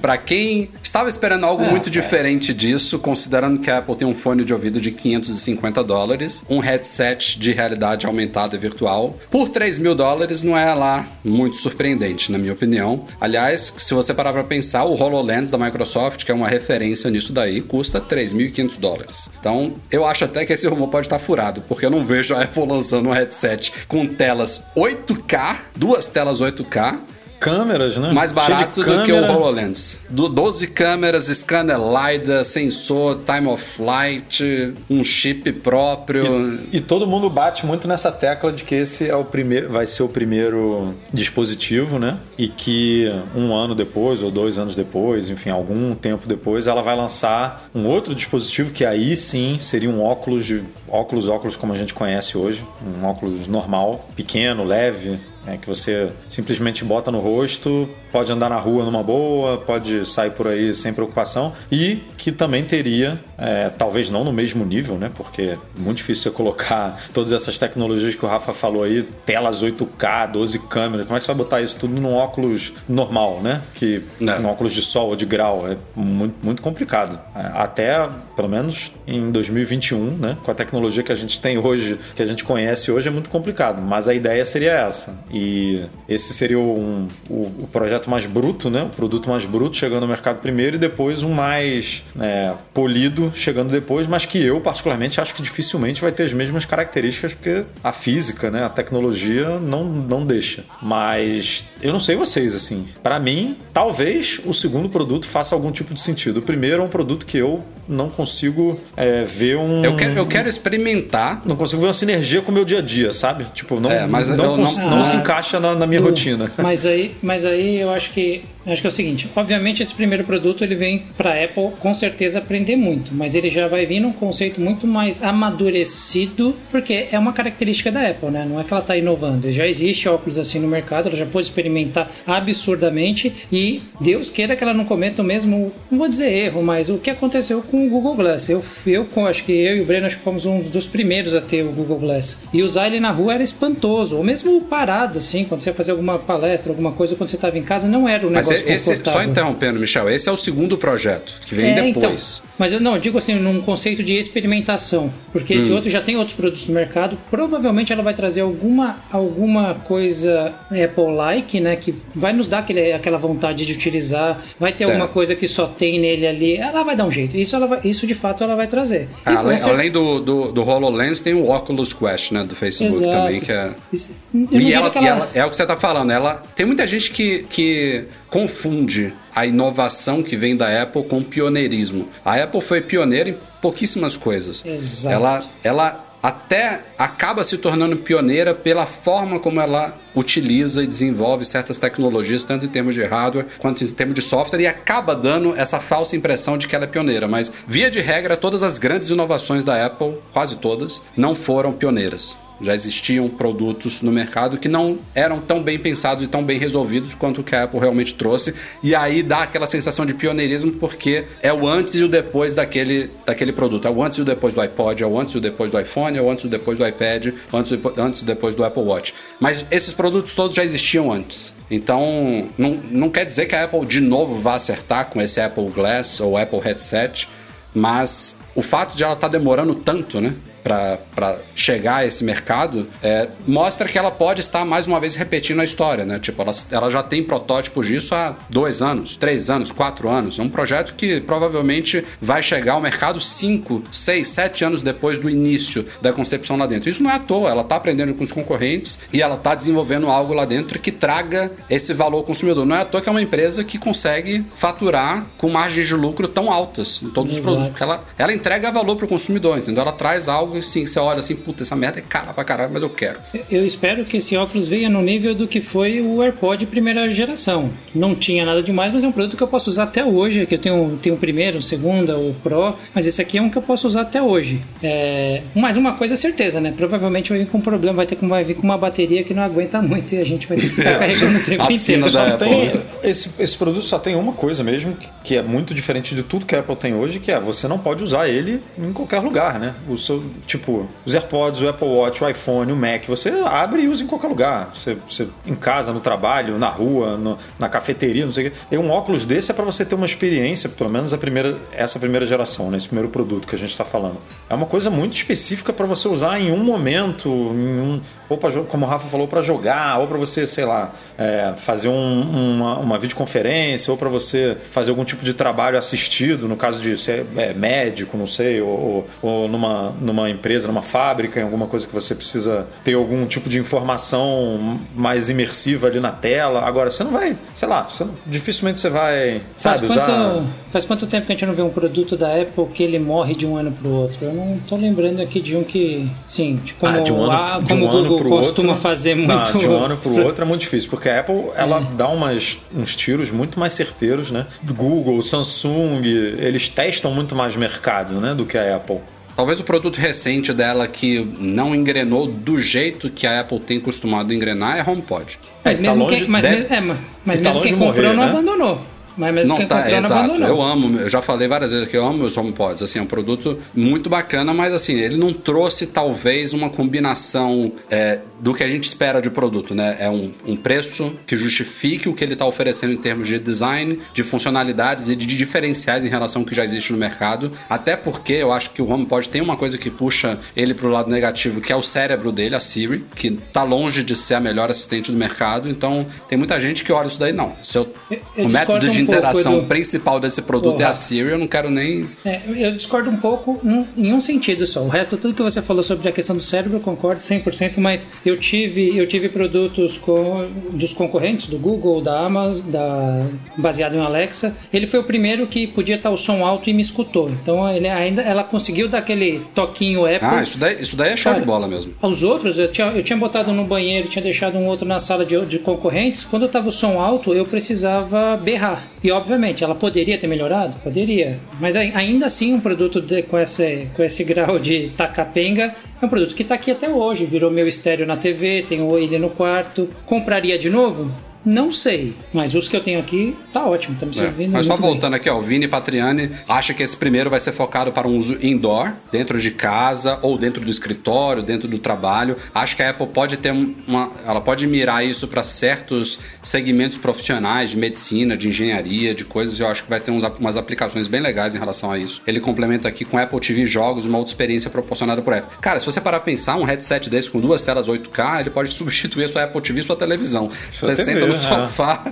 para quem estava esperando algo muito diferente disso, considerando que a Apple tem um fone de ouvido de 550 dólares, um headset de realidade aumentada e virtual, por 3 mil dólares não é lá muito surpreendente, na minha opinião. Aliás, se você parar para pensar, o HoloLens da Microsoft, que é uma referência nisso daí, custa 3.500 dólares. Então, eu acho até que esse rumor pode estar furado, porque eu não vejo a Apple lançando um headset com telas 8K, duas telas 8K, Câmeras, né? mais barato do que o câmera. HoloLens. Do 12 câmeras, scanner LiDAR, sensor, time of flight, um chip próprio. E todo mundo bate muito nessa tecla de que esse é o primeiro, vai ser o primeiro dispositivo, né? E que um ano depois ou dois anos depois, enfim, algum tempo depois, ela vai lançar um outro dispositivo que aí sim seria um óculos de óculos, óculos como a gente conhece hoje, um óculos normal, pequeno, leve, é, que você simplesmente bota no rosto, pode andar na rua numa boa, pode sair por aí sem preocupação e que também teria, é, talvez não no mesmo nível, né? Porque é muito difícil você colocar todas essas tecnologias que o Rafa falou aí, telas 8K, 12 câmeras, como é que você vai botar isso tudo num óculos normal, né? Que É. um óculos de sol ou de grau é muito, muito complicado. É, Até, pelo menos em 2021, né? Com a tecnologia que a gente tem hoje, que a gente conhece hoje, é muito complicado. Mas a ideia seria essa. E esse seria um- o, o projeto mais bruto, né? O produto mais bruto chegando no mercado primeiro e depois um mais é, polido chegando depois, mas que eu, particularmente, acho que dificilmente vai ter as mesmas características, porque a física, né? A tecnologia não, não deixa. Mas eu não sei vocês, assim. Para mim, talvez o segundo produto faça algum tipo de sentido. O primeiro é um produto que eu não consigo é, ver um. Eu quero, eu quero experimentar. Não consigo ver uma sinergia com o meu dia a dia, sabe? Tipo, não, É, mas não, eu não- não Ah, se encaixa na, na minha Eu- rotina. Mas aí, mas aí eu acho que acho que é o seguinte. Obviamente esse primeiro produto ele vem para Apple com certeza aprender muito, mas ele já vai vir num conceito muito mais amadurecido, porque é uma característica da Apple, né? Não é que ela está inovando. Já existe óculos assim no mercado, ela já pôde experimentar absurdamente e Deus queira que ela não cometa o mesmo, não vou dizer erro, mas o que aconteceu com o Google Glass. Eu, eu acho que eu e o Breno acho que fomos um dos primeiros a ter o Google Glass. E usar ele na rua era espantoso, ou mesmo parado assim, quando você ia fazer alguma palestra, alguma coisa, quando você estava em casa, não era Mas negócio esse, só confortável. interrompendo, Michel, esse é o segundo projeto, que vem É, então, depois. mas eu não, eu digo assim, num conceito de experimentação, porque esse Hum. outro já tem outros produtos no mercado, provavelmente ela vai trazer alguma, alguma coisa Apple-like, né, que vai nos dar aquele, aquela vontade de utilizar, vai ter É. alguma coisa que só tem nele ali, ela vai dar um jeito, isso, ela vai- isso de fato ela vai trazer. E com Além, além do, do, do HoloLens, tem o Oculus Quest, né, do Facebook Exato. também, que é... Isso- E ela, que e ela- é o que você tá falando, ela tem muita gente que, que confunde a inovação que vem da Apple com pioneirismo. A Apple foi pioneira em pouquíssimas coisas. Exato. Ela, ela até acaba se tornando pioneira pela forma como ela utiliza e desenvolve certas tecnologias, tanto em termos de hardware quanto em termos de software, e acaba dando essa falsa impressão de que ela é pioneira. Mas, via de regra, todas as grandes inovações da Apple, quase todas, não foram pioneiras. Já existiam produtos no mercado que não eram tão bem pensados e tão bem resolvidos quanto o que a Apple realmente trouxe. E aí dá aquela sensação de pioneirismo porque é o antes e o depois daquele, daquele produto. É o antes e o depois do iPod, é o antes e o depois do iPhone, é o antes e o depois do iPad, antes e antes e depois do Apple Watch. Mas esses produtos todos já existiam antes. Então, não, não quer dizer que a Apple de novo vá acertar com esse Apple Glass ou Apple Headset, mas o fato de ela estar demorando tanto, né? Para chegar a esse mercado, é, mostra que ela pode estar mais uma vez repetindo a história, né? Tipo, ela, ela já tem protótipos disso há dois anos, três anos, quatro anos. É um projeto que provavelmente vai chegar ao mercado cinco, seis, sete anos depois do início da concepção lá dentro. Isso não é à toa, ela está aprendendo com os concorrentes e ela está desenvolvendo algo lá dentro que traga esse valor ao consumidor. Não é à toa que é uma empresa que consegue faturar com margens de lucro tão altas em todos os Exato. produtos. Porque ela, ela entrega valor para o consumidor, entendeu? Ela traz algo assim, você olha assim, puta, essa merda é cara pra caralho, mas eu quero. Eu espero que esse óculos venha no nível do que foi o AirPod primeira geração. Não tinha nada demais, mas é um produto que eu posso usar até hoje. Que eu tenho, tenho o primeiro, o segundo, o Pro, mas esse aqui é um que eu posso usar até hoje. É, mas uma coisa é certeza, né? Provavelmente vai vir com um problema, vai ter que vai vir com uma bateria que não aguenta muito e a gente vai ter que ficar carregando o tempo inteiro. Só Apple. tem, esse, esse produto só tem uma coisa mesmo, que- que é muito diferente de tudo que a Apple tem hoje, que é você não pode usar ele em qualquer lugar, né? O seu, tipo, os AirPods, o Apple Watch, o iPhone, o Mac, você abre e usa em qualquer lugar. Você, você em casa, no trabalho, na rua, no- na cafeteria, não sei o quê. E um óculos desse é para você ter uma experiência, pelo menos a primeira, essa primeira geração, né? Esse primeiro produto que a gente está falando. É uma coisa muito específica para você usar em um momento, em um, ou pra, como o Rafa falou, para jogar, ou para você, sei lá, é, fazer um- uma, uma videoconferência, ou para você fazer algum tipo de trabalho assistido, no caso de ser é, médico, não sei, ou, ou- numa, numa empresa, numa fábrica, em alguma coisa que você precisa ter algum tipo de informação mais imersiva ali na tela. Agora, você não vai, sei lá, você não- dificilmente você vai, Faz sabe, quanto, usar. faz quanto tempo que a gente não vê um produto da Apple que ele morre de um ano pro outro? Eu não tô lembrando aqui de um que, sim, de como, Ah, de um ano, a- de como um o ano Google pro costuma outro, fazer Não, muito. de um ano pro outro é muito difícil, porque a Apple ela dá umas, uns tiros muito mais certeiros, né? Do Google, Samsung, eles testam muito mais mercado, né, do que a Apple. Talvez o produto recente dela que não engrenou do jeito que a Apple tem costumado engrenar é HomePod. Mas Tá mesmo longe- quem, mas deve- mesmo, é, mas tá quem comprou morrer, não né? abandonou. Mas mesmo Não quem tá, comprou não exato. abandonou. Eu amo, eu já falei várias vezes que eu amo os HomePods. Assim, é um produto muito bacana, mas assim, ele não trouxe talvez uma combinação é, do que a gente espera de produto, né? É um, um preço que justifique o que ele está oferecendo em termos de design, de funcionalidades e de diferenciais em relação ao que já existe no mercado. Até porque eu acho que o HomePod tem uma coisa que puxa ele para o lado negativo, que é o cérebro dele, a Siri, que tá longe de ser a melhor assistente do mercado. Então, tem muita gente que olha isso daí, não. Se eu- Eu- eu o método de um pouco, interação Edu. principal desse produto é a Porra. Siri, eu não quero nem. É, eu discordo um pouco em um sentido só. O resto, tudo que você falou sobre a questão do cérebro, eu concordo 100%, mas eu tive, eu tive produtos com, dos concorrentes, do Google, da Amazon, da, baseado em Alexa. Ele foi o primeiro que podia estar o som alto e me escutou. Então ele ainda, ela conseguiu dar aquele toquinho Apple. Ah, isso daí, isso daí é show de bola mesmo. Os outros, eu tinha, eu tinha botado no banheiro, tinha deixado um outro na sala de, de concorrentes. Quando eu tava o som alto, eu precisava berrar. E obviamente, ela poderia ter melhorado? Poderia. Mas ai- ainda assim, um produto de- com, esse, com esse grau de tacapenga é um produto que tá aqui até hoje. Virou meu estéreo na TV, tenho ele no quarto. Compraria de novo? Não sei, mas os que eu tenho aqui tá ótimo, tá me É. servindo Mas só muito bem. voltando aqui, ó, o Vini Patriani acha que esse primeiro vai ser focado para um uso indoor, dentro de casa, ou dentro do escritório, dentro do trabalho. Acho que a Apple pode ter uma. Ela pode mirar isso para certos segmentos profissionais de medicina, de engenharia, de coisas. Eu acho que vai ter uns, umas aplicações bem legais em relação a isso. Ele complementa aqui com Apple TV Jogos, uma outra experiência proporcionada por Apple. Cara, se você parar pra pensar, um headset desse com duas telas 8K, ele pode substituir a sua Apple TV e sua televisão. Sua você TV, senta no é. sofá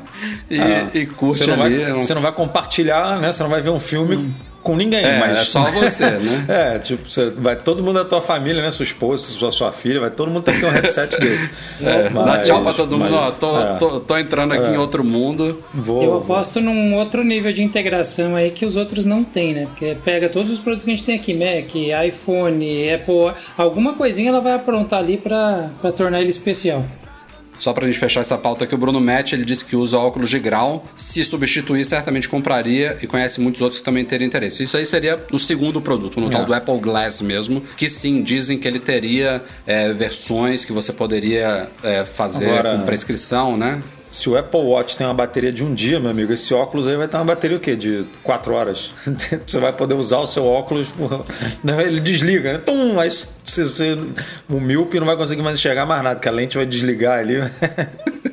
e, e curte Você não, ali. vai, é um- você não vai compartilhar, né? Você não vai ver um filme com ninguém, É, mas é só você, né? É, tipo, você vai todo mundo da tua família, né? Sua esposa, sua, sua filha, vai todo mundo ter que ter um headset desse. É, dá Mas- tchau pra todo mundo, mas- ó. Tô, é. tô, tô entrando aqui em outro mundo. Vou, Eu vou. aposto num outro nível de integração aí que os outros não têm, né? Porque pega todos os produtos que a gente tem aqui, Mac, iPhone, Apple, alguma coisinha ela vai aprontar ali pra pra tornar ele especial. Só pra gente fechar essa pauta aqui, o Bruno Matt, ele disse que usa óculos de grau. Se substituir, certamente compraria e conhece muitos outros que também teriam interesse. Isso aí seria no segundo produto, no tal É. do Apple Glass mesmo, que sim, dizem que ele teria é, versões que você poderia é, fazer Agora- com prescrição, né? Se o Apple Watch tem uma bateria de um dia, meu amigo, esse óculos aí vai ter uma bateria o quê? De quatro horas. você vai poder usar o seu óculos, por- ele desliga, né? Tum, aí você, você, o míope não vai conseguir mais enxergar mais nada, que a lente vai desligar ali.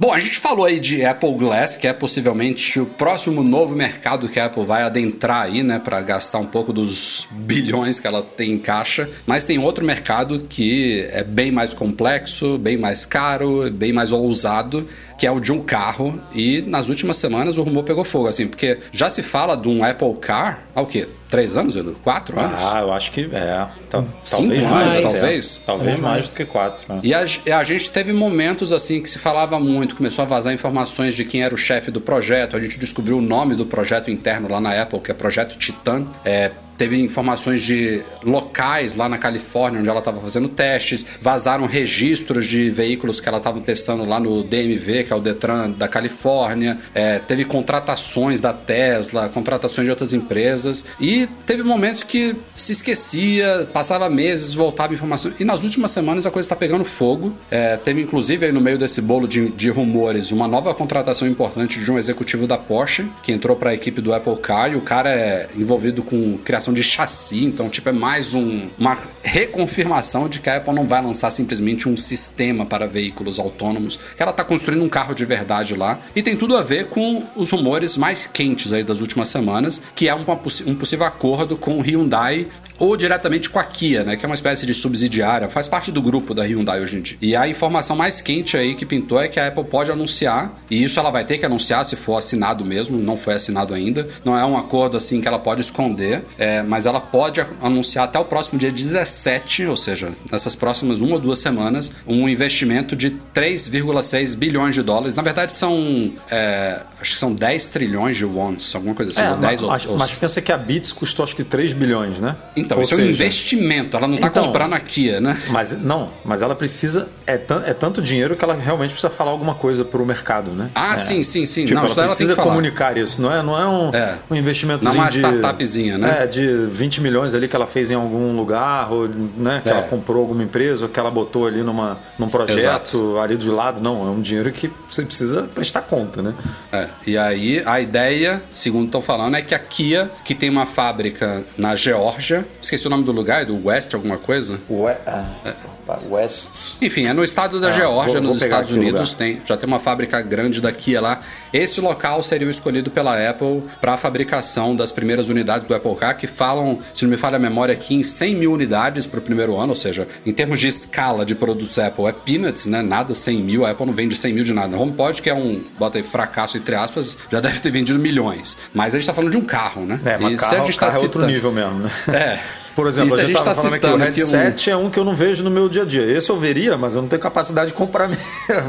Bom, a gente falou aí de Apple Glass, que é possivelmente o próximo novo mercado que a Apple vai adentrar aí, né, para gastar um pouco dos bilhões que ela tem em caixa. Mas tem outro mercado que é bem mais complexo, bem mais caro, bem mais ousado, que é o de um carro. E nas últimas semanas o rumor pegou fogo, assim, porque já se fala de um Apple Car há o quê? Três anos, Edu? Quatro anos? ah, eu acho que é. Tal- Cinco talvez mais, mais, talvez? Talvez É mais mais. do que quatro. né? E a, a gente teve momentos assim que se falava muito, começou a vazar informações de quem era o chefe do projeto. A gente descobriu o nome do projeto interno lá na Apple, que é Projeto Titan. É, teve informações de locais lá na Califórnia onde ela estava fazendo testes, vazaram registros de veículos que ela estava testando lá no DMV, que é o Detran da Califórnia. É, teve contratações da Tesla, contratações de outras empresas e teve momentos que se esquecia, passava meses, voltava informação. E nas últimas semanas a coisa está pegando fogo. É, teve inclusive aí no meio desse bolo de, de rumores uma nova contratação importante de um executivo da Porsche que entrou para a equipe do Apple Car. E o cara é envolvido com criação de chassi, então, tipo, é mais um, uma reconfirmação de que a Apple não vai lançar simplesmente um sistema para veículos autônomos, que ela está construindo um carro de verdade lá. E tem tudo a ver com os rumores mais quentes aí das últimas semanas, que é um, um possível acordo com o Hyundai ou diretamente com a Kia, né, que é uma espécie de subsidiária, faz parte do grupo da Hyundai hoje em dia. E a informação mais quente aí que pintou é que a Apple pode anunciar, e isso ela vai ter que anunciar se for assinado mesmo, não foi assinado ainda. Não é um acordo assim que ela pode esconder, é, mas ela pode anunciar até o próximo dia 17, ou seja, nessas próximas uma ou duas semanas, um investimento de 3,6 bilhões de dólares. Na verdade, são é, acho que são 10 trilhões de wons, alguma coisa assim. É, ou 10 mas, ou, mas pensa que a Beats custou acho que 3 bilhões, né? Então, Ou isso é um investimento, ela não está Então, comprando a Kia, né? Mas não, mas ela precisa. É, é tanto dinheiro que ela realmente precisa falar alguma coisa pro mercado, né? Ah, É. sim, sim, sim. Tipo, não, ela precisa que falar. comunicar isso, não é, não é um, É. um investimento de startupzinha, né? É, de 20 milhões ali que ela fez em algum lugar, ou né, que É. ela comprou alguma empresa, ou que ela botou ali numa, num projeto Exato. ali do lado. Não, é um dinheiro que você precisa prestar conta, né? É, e aí a ideia, segundo estão falando, é que a Kia, que tem uma fábrica na Geórgia, esqueci o nome do lugar, é do West alguma coisa? We, ah, West. Enfim, é no estado da Ah, Geórgia, nos Estados Unidos, lugar. tem, já tem uma fábrica grande da Kia lá. Esse local seria o escolhido pela Apple para a fabricação das primeiras unidades do Apple Car, que falam, se não me falha a memória aqui, em 100 mil unidades para o primeiro ano, ou seja, em termos de escala de produtos Apple, é peanuts, né? Nada 100 mil, a Apple não vende 100 mil de nada. HomePod, que é um, bota aí, fracasso, entre aspas, já deve ter vendido milhões. Mas a gente tá falando de um carro, né? É, mas E se carro, a gente carro tá é outro citando- nível mesmo, né? É. Por exemplo, se a gente tava tá falando aqui, o aqui um- headset é um que eu não vejo no meu dia a dia. Esse eu veria, mas eu não tenho capacidade de comprar mesmo.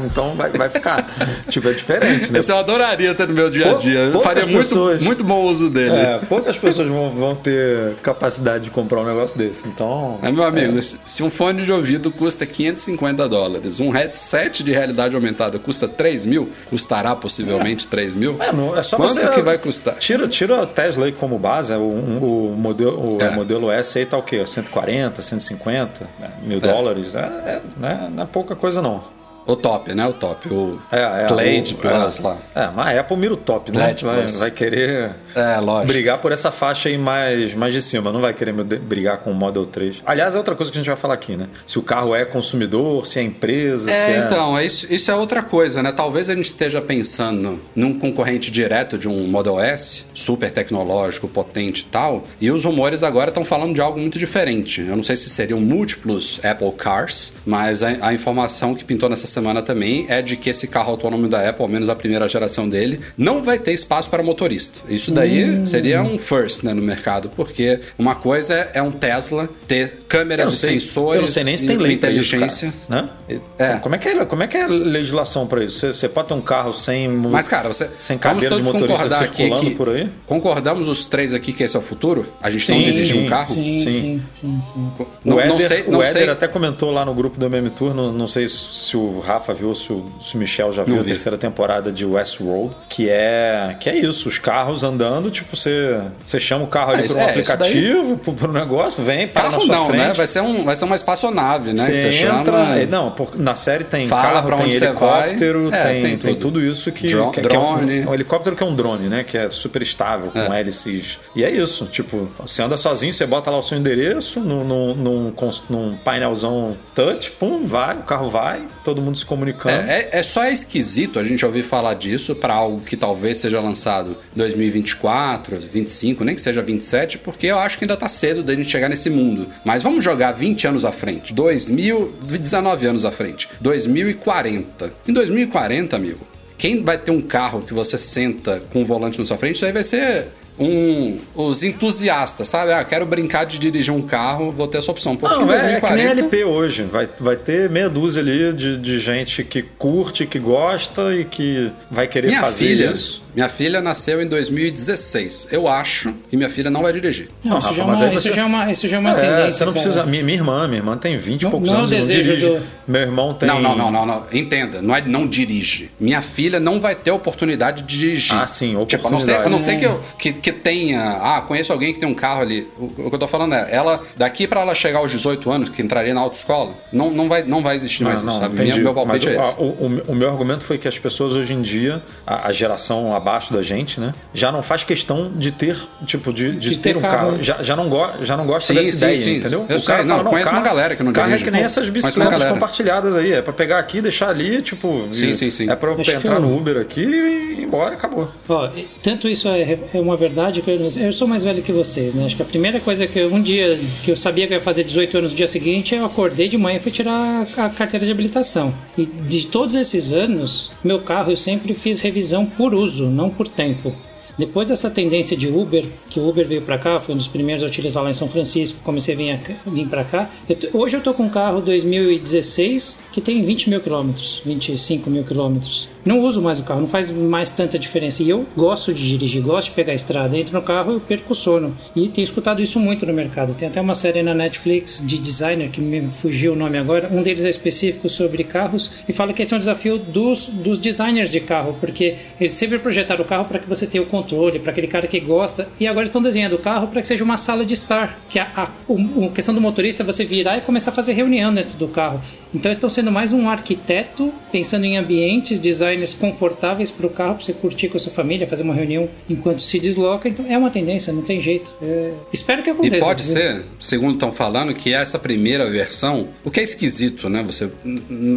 Então vai, vai ficar. tipo, é diferente, né? Esse eu adoraria ter no meu dia a Pou- dia. Poucas faria muito, pessoas- muito bom uso dele. É, poucas pessoas vão, vão ter capacidade de comprar um negócio desse. Então. É, meu amigo, se- se um fone de ouvido custa 550 dólares, um headset de realidade aumentada custa 3 mil, custará possivelmente 3 mil? É, não, é só Quanto você- que vai custar? Tira, tira a Tesla aí como base, o, o modelo, o É. modelo S aí tá o quê? 140, 150 né? mil dólares. É, é, não, é, não é pouca coisa, não. O top, né? O top. O É, é, Plaid o- Plus é, lá. É, mas a Apple mira o top, né? Plaid Vai, Plus. vai querer É, lógico. brigar por essa faixa aí mais, mais de cima. Não vai querer me- brigar com o Model 3. Aliás, é outra coisa que a gente vai falar aqui, né? Se o carro é consumidor, se é empresa, se É, é... então, é isso, isso é outra coisa, né? Talvez a gente esteja pensando num concorrente direto de um Model S, super tecnológico, potente e tal, e os rumores agora estão falando de algo muito diferente. Eu não sei se seriam múltiplos Apple Cars, mas a, a informação que pintou nessa semana também é de que esse carro autônomo da Apple, ao menos a primeira geração dele, não vai ter espaço para motorista. Isso daí Hum. seria um first né, no mercado, porque uma coisa é, é um Tesla ter câmeras não e sei, sensores, eu não sei nem se tem lei pra isso, inteligência. cara, né? É. Como é que é, como é que é a legislação para isso? Você, você pode ter um carro sem Mas, cara, você. sem vamos cadeira de todos motorista concordar aqui circulando que. por aí? Concordamos os três aqui que esse é o futuro? A gente não Sim, dirige sim, um carro? Sim, Sim. sim, sim, sim. Não, o Éder, não sei, não o Éder sei. até comentou lá no grupo do MM Tour, não, não sei se se o Rafa viu, se o, se o Michel já viu Não a vi. terceira temporada de Westworld, que é que é isso, os carros andando, tipo, você, você chama o carro ali É, por um é, aplicativo, pro, pro negócio, vem, para na Carro sua não, frente. né? Vai ser, um, vai ser uma espaçonave, né? Você você entra. chama. é, Não, por- na série tem Fala carro, tem helicóptero. É, tem, tem tem tudo. tudo isso que, Dro- que, que é um- drone. um, helicóptero que é um drone, né? Que é super estável, com hélices. E é isso, tipo, você anda sozinho, você bota lá o seu endereço num, num, num, num painelzão touch, pum, vai, o carro vai, todo mundo se comunicando. É, é, é só esquisito a gente ouvir falar disso para algo que talvez seja lançado em 2024, 25, nem que seja 27, porque eu acho que ainda tá cedo da gente chegar nesse mundo. Mas vamos jogar 20 anos à frente, 2000, 19 anos à frente, 2040. Em 2040, amigo, quem vai ter um carro que você senta com o volante na sua frente, isso aí vai ser um, os entusiastas, sabe? Ah, quero brincar de dirigir um carro, vou ter essa opção. Porque Não, em é, é que nem 2040 LP hoje. Vai, vai ter meia dúzia ali de, de gente que curte, que gosta e que vai querer Minha fazer filha, isso. Minha filha nasceu em 2016. Eu acho que minha filha não vai dirigir. Não, Não, isso, Rafa, já é mas uma, aí isso você- já é uma, isso já é uma É, tendência. você não cara. precisa. Minha, minha irmã, minha irmã tem 20 e Não- poucos não é anos e não desejo dirige. do- Meu irmão tem. Não, não, não, não, não. Entenda, não é não dirige. Minha filha não vai ter oportunidade de dirigir. Ah, sim, Tipo, a não ser, oportunidade. a não ser que, eu, que, que tenha. Ah, conheço alguém que tem um carro ali. O, o que eu tô falando é, ela, daqui pra ela chegar aos 18 anos, que entraria na autoescola, não, não, vai, não vai existir mais Não, isso, não, sabe? entendi. Minha- meu Mas palpite o, é esse. a- o, o- o meu argumento foi que as pessoas hoje em dia, a, a geração abaixo da gente, né? Já não faz questão de ter, tipo, de, de, De ter, ter um carro. carro. Já, já, não, go já não gosta Sim, dessa sim, ideia, sim. entendeu? Eu sei, não, conheço uma galera que não carro dirige. é que nem essas bicicletas compartilhadas aí. É pra pegar aqui, deixar ali, tipo. Sim, e- sim, sim. É pra, Acho entrar eu- no Uber aqui e ir embora, acabou. Ó, tanto isso é, é uma verdade que eu, eu sou mais velho que vocês, né? Acho que a primeira coisa que eu, um dia que eu sabia que eu ia fazer 18 anos no dia seguinte, eu acordei de manhã e fui tirar a, a carteira de habilitação. E de todos esses anos, meu carro eu sempre fiz revisão por uso, não por tempo. Depois dessa tendência de Uber, que o Uber veio para cá, foi um dos primeiros a utilizar lá em São Francisco, comecei a vir, vir para cá. Eu hoje eu tô com um carro 2016 que tem 20 mil quilômetros, 25 mil quilômetros. Não uso mais o carro, não faz mais tanta diferença. E eu gosto de dirigir, gosto de pegar a estrada. Entro no carro eu perco o sono. E tenho escutado isso muito no mercado. Tem até uma série na Netflix de designer, que me fugiu o nome agora. Um deles é específico sobre carros e fala que esse é um desafio dos, dos designers de carro, porque eles sempre projetaram o carro para que você tenha o controle, para aquele cara que gosta. E agora estão desenhando o carro para que seja uma sala de estar. Que a, a, a questão do motorista é você virar e começar a fazer reunião dentro do carro. Então estão sendo mais um arquiteto, pensando em ambientes, designers confortáveis para o carro, para você curtir com a sua família, fazer uma reunião enquanto se desloca. Então é uma tendência, não tem jeito. É, Espero que E aconteça. pode viu? ser, segundo estão falando, que essa primeira versão, o que é esquisito, né? Você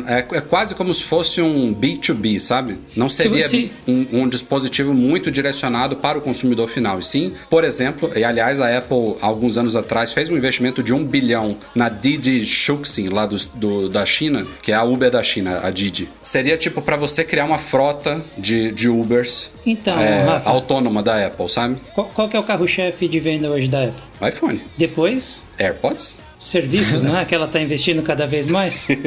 é, é quase como se fosse um B2B, sabe? Não seria você- um, um dispositivo muito direcionado para o consumidor final. E sim, por exemplo, e aliás a Apple alguns anos atrás fez um investimento de um bilhão na Didi Xuxin lá dos- do, da China, que é a Uber da China, a Didi. Seria tipo para você criar uma frota de, de Ubers Então, é, Rafa. autônoma da Apple, sabe? Qual, qual que é o carro-chefe de venda hoje da Apple? iPhone, Depois, AirPods. Serviços, né? Que ela está investindo cada vez mais.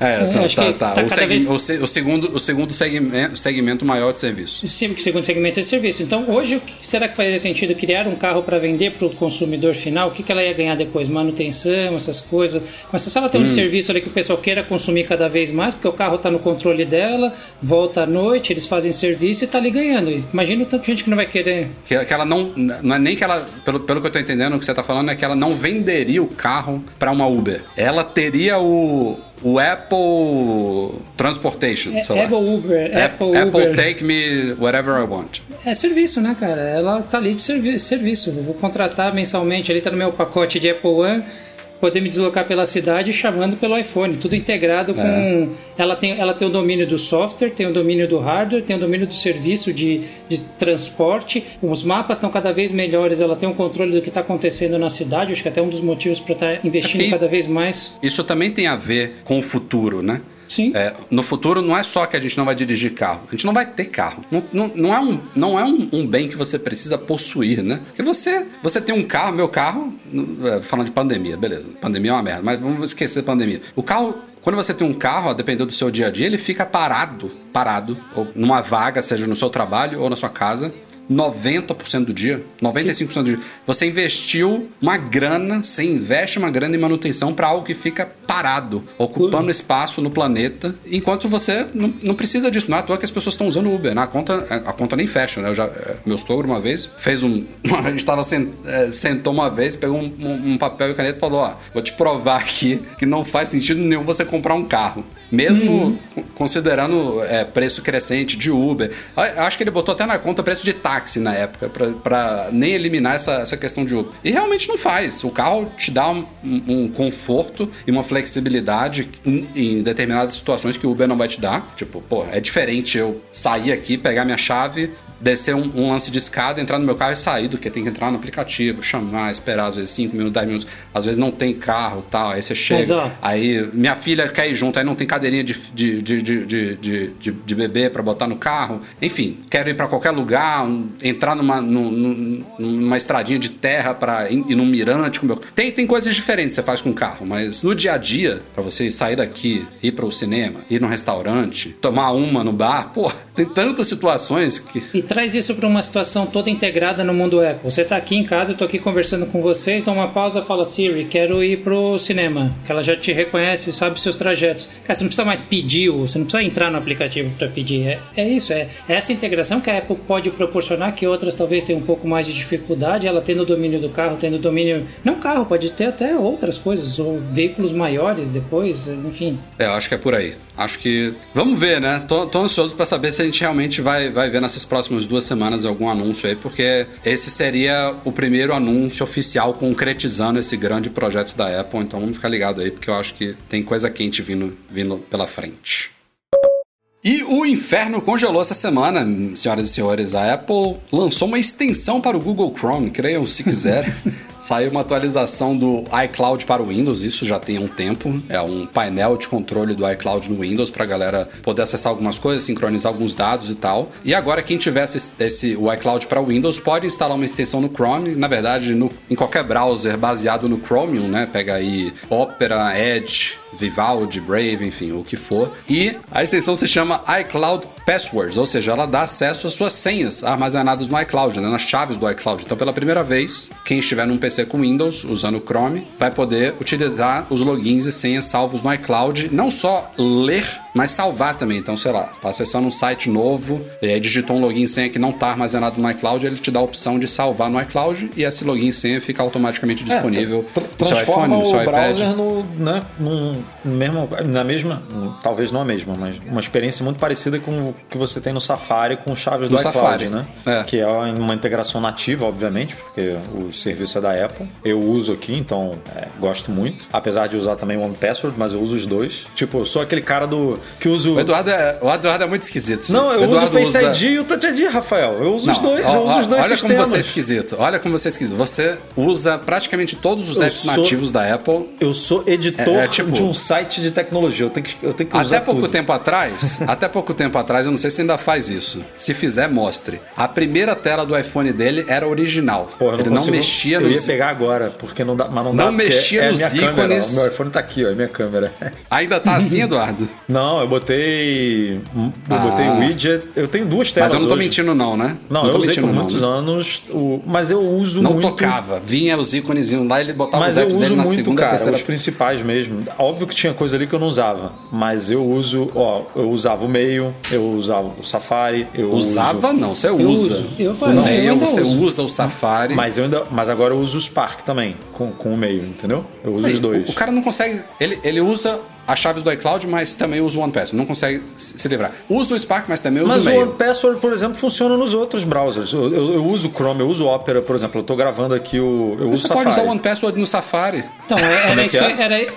É, tá, acho tá, que tá. tá o, vez- o se- o segundo, o segundo segmento, segmento maior de serviço. Sempre que segundo segmento é serviço. Então, hoje, o que será que faria sentido criar um carro para vender para o consumidor final? O que, que ela ia ganhar depois? Manutenção, essas coisas. Mas se ela tem um serviço ali que o pessoal queira consumir cada vez mais, porque o carro está no controle dela, volta à noite, eles fazem serviço e está ali ganhando. Imagina o tanto de gente que não vai querer. Que, que ela não. Não é nem que ela. Pelo, pelo que eu tô entendendo, o que você tá falando é que ela não venderia o carro para uma Uber. Ela teria o. O Apple Transportation, É, sei lá. Apple Uber, App- Apple Uber. take me whatever I want. É serviço, né, cara? Ela tá ali de servi serviço. Eu vou contratar mensalmente, ali tá no meu pacote de Apple One, poder me deslocar pela cidade chamando pelo iPhone, tudo integrado com. É. Ela, tem, ela tem o domínio do software, tem o domínio do hardware, tem o domínio do serviço de, de transporte. Os mapas estão cada vez melhores, ela tem um controle do que está acontecendo na cidade. Acho que até um dos motivos para estar investindo É que- cada vez mais. Isso também tem a ver com o futuro, né? Sim. É, no futuro não é só que a gente não vai dirigir carro, a gente não vai ter carro. Não, não, não é, um, não é um, um bem que você precisa possuir, né? Porque você, você tem um carro, meu carro, é, falando de pandemia, beleza, pandemia é uma merda, mas vamos esquecer pandemia. O carro, quando você tem um carro, a depender do seu dia a dia, ele fica parado, parado, ou numa vaga, seja no seu trabalho ou na sua casa. 90% do dia, 95% do dia. Você investiu uma grana, você investe uma grana em manutenção para algo que fica parado, ocupando espaço no planeta, enquanto você não, não precisa disso. Não é à toa que as pessoas estão usando Uber. né? A conta, a conta nem fecha, né? Eu já, eh, meu sogro uma vez fez um. A gente tava sen- eh, sentou uma vez, pegou um, um- um papel e caneta e falou: Ó, vou te provar aqui que não faz sentido nenhum você comprar um carro. Mesmo con- considerando eh, preço crescente de Uber. Acho que ele botou até na conta preço de táxi na época, pra nem eliminar essa, essa questão de Uber. E realmente não faz. O carro te dá um, um conforto e uma flexibilidade em, em determinadas situações que o Uber não vai te dar. Tipo, pô, é diferente eu sair aqui, pegar minha chave, descer um, um lance de escada, entrar no meu carro e sair do que tem que entrar no aplicativo, chamar, esperar às vezes 5 minutos, 10 minutos. Às vezes não tem carro tal, aí você chega. Mas, ó, Aí minha filha quer ir junto, aí não tem cadeirinha de, de, de, de, de, de, de- bebê pra botar no carro. Enfim, quero ir pra qualquer lugar, um- entrar numa, num- num- numa estradinha de terra pra ir, ir num mirante com meu. Tem, tem coisas diferentes que você faz com o carro, mas no dia a dia, pra você sair daqui, ir pro cinema, ir num restaurante, tomar uma no bar, pô, tem tantas situações que. E traz isso para uma situação toda integrada no mundo Apple. Você está aqui em casa, eu estou aqui conversando com vocês, dá uma pausa, fala Siri, quero ir pro cinema, que ela já te reconhece, sabe seus trajetos. Cara, você não precisa mais pedir, você não precisa entrar no aplicativo para pedir. É, é isso, é essa integração que a Apple pode proporcionar, que outras talvez tenham um pouco mais de dificuldade, ela tendo o domínio do carro, tendo o domínio. Não carro, pode ter até outras coisas, ou veículos maiores depois, enfim. É, eu acho que é por aí. Acho que. Vamos ver, né? Tô, tô ansioso pra saber se a gente realmente vai, vai ver nesses próximos próximas duas semanas algum anúncio aí, porque esse seria o primeiro anúncio oficial concretizando esse grande projeto da Apple. Então vamos ficar ligado aí, porque eu acho que tem coisa quente vindo, vindo pela frente. E o inferno congelou essa semana, senhoras e senhores. A Apple lançou uma extensão para o Google Chrome, creiam se quiser. Saiu uma atualização do iCloud para o Windows, isso já tem um tempo. É um painel de controle do iCloud no Windows para a galera poder acessar algumas coisas, sincronizar alguns dados e tal. E agora, quem tivesse esse, o iCloud para o Windows pode instalar uma extensão no Chrome, na verdade, no, em qualquer browser baseado no Chromium, né? Pega aí Opera, Edge, Vivaldi, Brave, enfim, o que for. E a extensão se chama iCloud Passwords, ou seja, ela dá acesso às suas senhas armazenadas no iCloud, né, nas chaves do iCloud. Então, pela primeira vez, quem estiver num PC com Windows, usando o Chrome, vai poder utilizar os logins e senhas salvos no iCloud, não só ler, mas salvar também. Então, sei lá, está acessando um site novo, e aí digitou um login e senha que não está armazenado no iCloud, ele te dá a opção de salvar no iCloud e esse login e senha fica automaticamente disponível é, no seu iPhone, no seu o iPad. browser no, né, num, mesmo, na mesma, talvez não a mesma, mas uma experiência muito parecida com o que você tem no Safari com chaves do No iCloud, Safari, né? é. Que é uma integração nativa, obviamente, porque o serviço é da Apple. Eu uso aqui, então é, gosto muito. Apesar de usar também o One Password, mas eu uso os dois. Tipo, eu sou aquele cara do que uso O Eduardo, é, o Eduardo é muito esquisito. Não, eu uso o Face usa- ID e o Touch ID, Rafael. Eu uso os Não, dois, ó, eu uso ó, os dois olha sistemas. como você é esquisito. Olha como você é esquisito. Você usa praticamente todos os Eu apps sou- nativos da Apple. Eu sou editor É, é tipo- de um site de tecnologia. Eu tenho que, eu tenho que usar Até pouco tudo. tempo atrás, até pouco tempo atrás, eu não sei se ainda faz isso. Se fizer, mostre. A primeira tela do iPhone dele era original. Porra, eu Ele não, não consigo- mexia Eu nos ia pegar agora, porque não dá, mas não, Não dá. mexia é nos câmera, ícones. ó. Meu iPhone tá aqui, ó, é minha câmera. Ainda tá assim, Eduardo? Não, eu botei. Eu Ah. botei widget. Eu tenho duas telas. Mas eu não tô hoje. mentindo, não, né? Não, tô eu usei mentindo, por não, muitos né? anos, o, mas eu uso Não muito. tocava. Vinha os íconezinhos lá, ele botava Mas os eu apps uso dele na muito, segunda, cara, terceira... os principais mesmo. Óbvio que tinha coisa ali que eu não usava, mas eu uso, ó, eu usava o Mail, eu usava o Safari, eu Usava uso, não, você Eu usa. uso. Eu, o eu Mail, ainda você uso. usa o Safari. mas eu ainda, mas agora eu uso o Spark também com, com o Mail, entendeu? Eu uso Aí, os dois. O, o cara não consegue. Ele, ele usa as chaves do iCloud, mas também usa o OnePassword. Não consegue se livrar. Usa o Spark, mas também usa Mas o o Mail. One Password, por exemplo, funciona nos outros browsers. Eu, eu- eu uso o Chrome, eu uso o Opera, por exemplo. Eu tô gravando aqui o. Eu uso Você o Safari. pode usar o OnePassword no Safari. Então, era, Como é isso que é? era,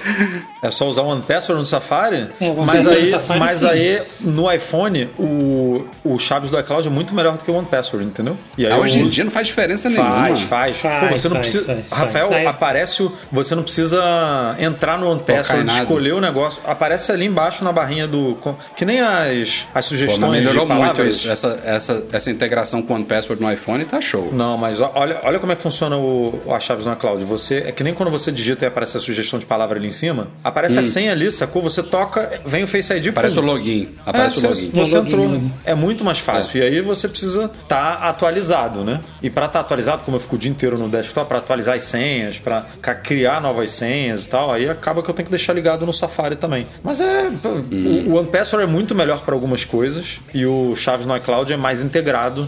É só usar o One Password no Safari? É, One mas Password aí, no Safari, mas sim. aí, no iPhone, o, o Chaves do iCloud é muito melhor do que o One Password, entendeu? E aí Ah, Hoje em uso- dia não faz diferença nenhuma. Faz, faz. Faz, Pô, você não faz, precisa. faz, faz. Rafael, aparece o. Você não precisa entrar no One em Password, escolher o negócio. Aparece ali embaixo na barrinha do. Que nem as, as Pô, sugestões mas melhorou de muito palavras. isso. Essa, essa, essa integração com o OnePassword no iPhone tá show. Não, mas olha, olha como é que funciona o, as chaves na cloud. Você é que nem quando você digita e aparece a sugestão de palavra ali em cima, aparece a senha ali, sacou? Você toca, vem o Face ID, Hum. Aparece pum. o login. Aparece É, o login. Você login, entrou. login. É muito mais fácil. E aí você precisa estar atualizado, né? E para estar atualizado, como eu fico o dia inteiro no desktop, para atualizar as senhas, para criar novas senhas e tal, aí acaba que eu tenho que deixar ligado no Safari também. Mas é. Hum. O, o One Password é muito melhor para algumas coisas e o Chaves no iCloud é mais integrado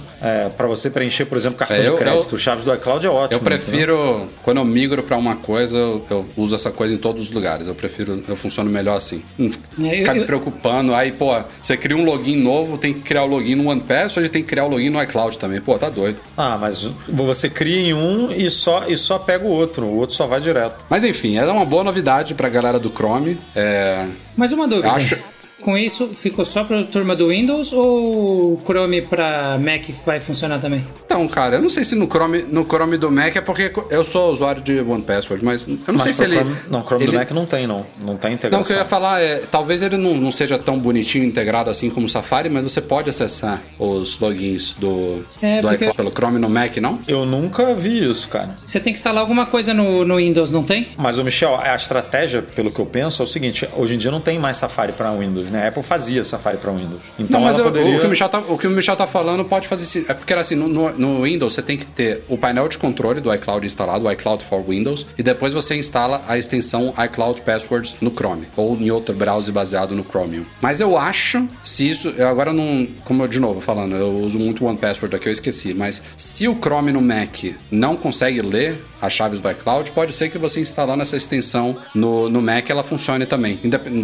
para você preencher, por exemplo, cartão É, eu- de crédito. eu- o Chaves do iCloud é ótimo. Eu entendeu? prefiro, quando eu migro pra uma coisa, eu, eu uso essa coisa em todos os lugares. Eu prefiro, eu funciono melhor assim. Não É, ficar me preocupando. Aí, pô, você cria um login novo, tem que criar o login no OnePassword e tem que criar o login no iCloud também. Pô, tá doido. Ah, mas você cria em um e só, e só pega o outro. O outro só vai direto. Mas enfim, é uma boa novidade pra galera do Chrome. É, Mas uma dúvida. Acho- Com isso, ficou só pra turma do Windows ou o Chrome pra Mac vai funcionar também? Então, cara, eu não sei se no Chrome, no Chrome do Mac é porque eu sou usuário de OnePassword, mas eu não mas sei se ele. Chrome, não, Chrome ele- do Mac não tem, não. Não tem integração. Não, o que eu ia falar é, talvez ele não, não seja tão bonitinho integrado assim como o Safari, mas você pode acessar os logins do, É, do porque- iCloud pelo Chrome no Mac, não? Eu nunca vi isso, cara. Você tem que instalar alguma coisa no, no Windows, não tem? Mas, o Michel, a estratégia, pelo que eu penso, é o seguinte: hoje em dia não tem mais Safari para Windows, né? A Apple fazia Safari para Windows. Então não, mas eu- poderia. o, que o, Michel tá, o que o Michel tá falando pode fazer É porque era assim, no, no- Windows você tem que ter o painel de controle do iCloud instalado, o iCloud for Windows, e depois você instala a extensão iCloud Passwords no Chrome, ou em outro browser baseado no Chromium. Mas eu acho, se isso. Eu agora não. Como eu de novo falando, eu uso muito o OnePassword aqui, eu esqueci. Mas se o Chrome no Mac não consegue ler as chaves do iCloud, pode ser que você instalando essa extensão no, no Mac ela funcione também.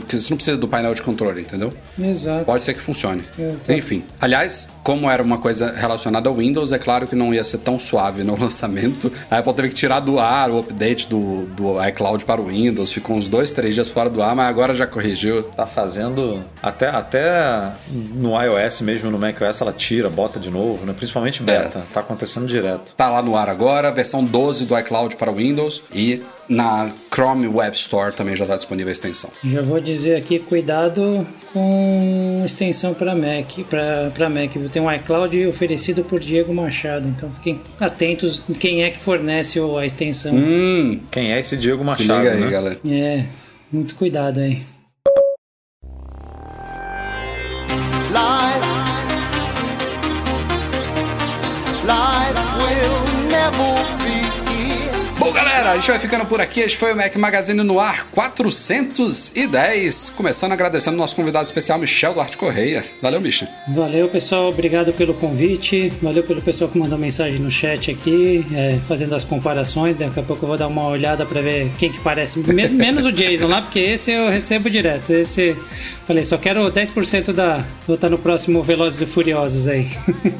Você não precisa do painel de controle. Entendeu? Exato. Pode ser que funcione. É, tá. Enfim. Aliás, como era uma coisa relacionada ao Windows, é claro que não ia ser tão suave no lançamento. A Apple teve que tirar do ar o update do, do iCloud para o Windows. Ficou uns dois, três dias fora do ar, mas agora já corrigiu. Tá fazendo. Até, até no iOS mesmo, no macOS, ela tira, bota de novo, né? Principalmente beta. Tá acontecendo direto. Tá lá no ar agora, versão 12 do iCloud para o Windows e na Chrome Web Store também já está disponível a extensão. Já vou dizer aqui, cuidado com extensão para Mac, para Mac. Tem um iCloud oferecido por Diego Machado, então fiquem atentos quem é que fornece o- a extensão. Hum, Quem é esse Diego se Machado? liga aí, né? galera. É, muito cuidado aí. Life, life will never. Bom, galera, a gente vai ficando por aqui. Este foi o Mac Magazine no ar 410. Começando agradecendo o nosso convidado especial, Michel Duarte Correia. Valeu, Michel. Valeu, pessoal. Obrigado pelo convite. Valeu pelo pessoal que mandou mensagem no chat aqui, é, fazendo as comparações. Daqui a pouco eu vou dar uma olhada para ver quem que parece. Mesmo, menos o Jason lá, porque esse eu recebo direto. Esse, falei, só quero 10% da. Vou estar no próximo Velozes e Furiosos aí.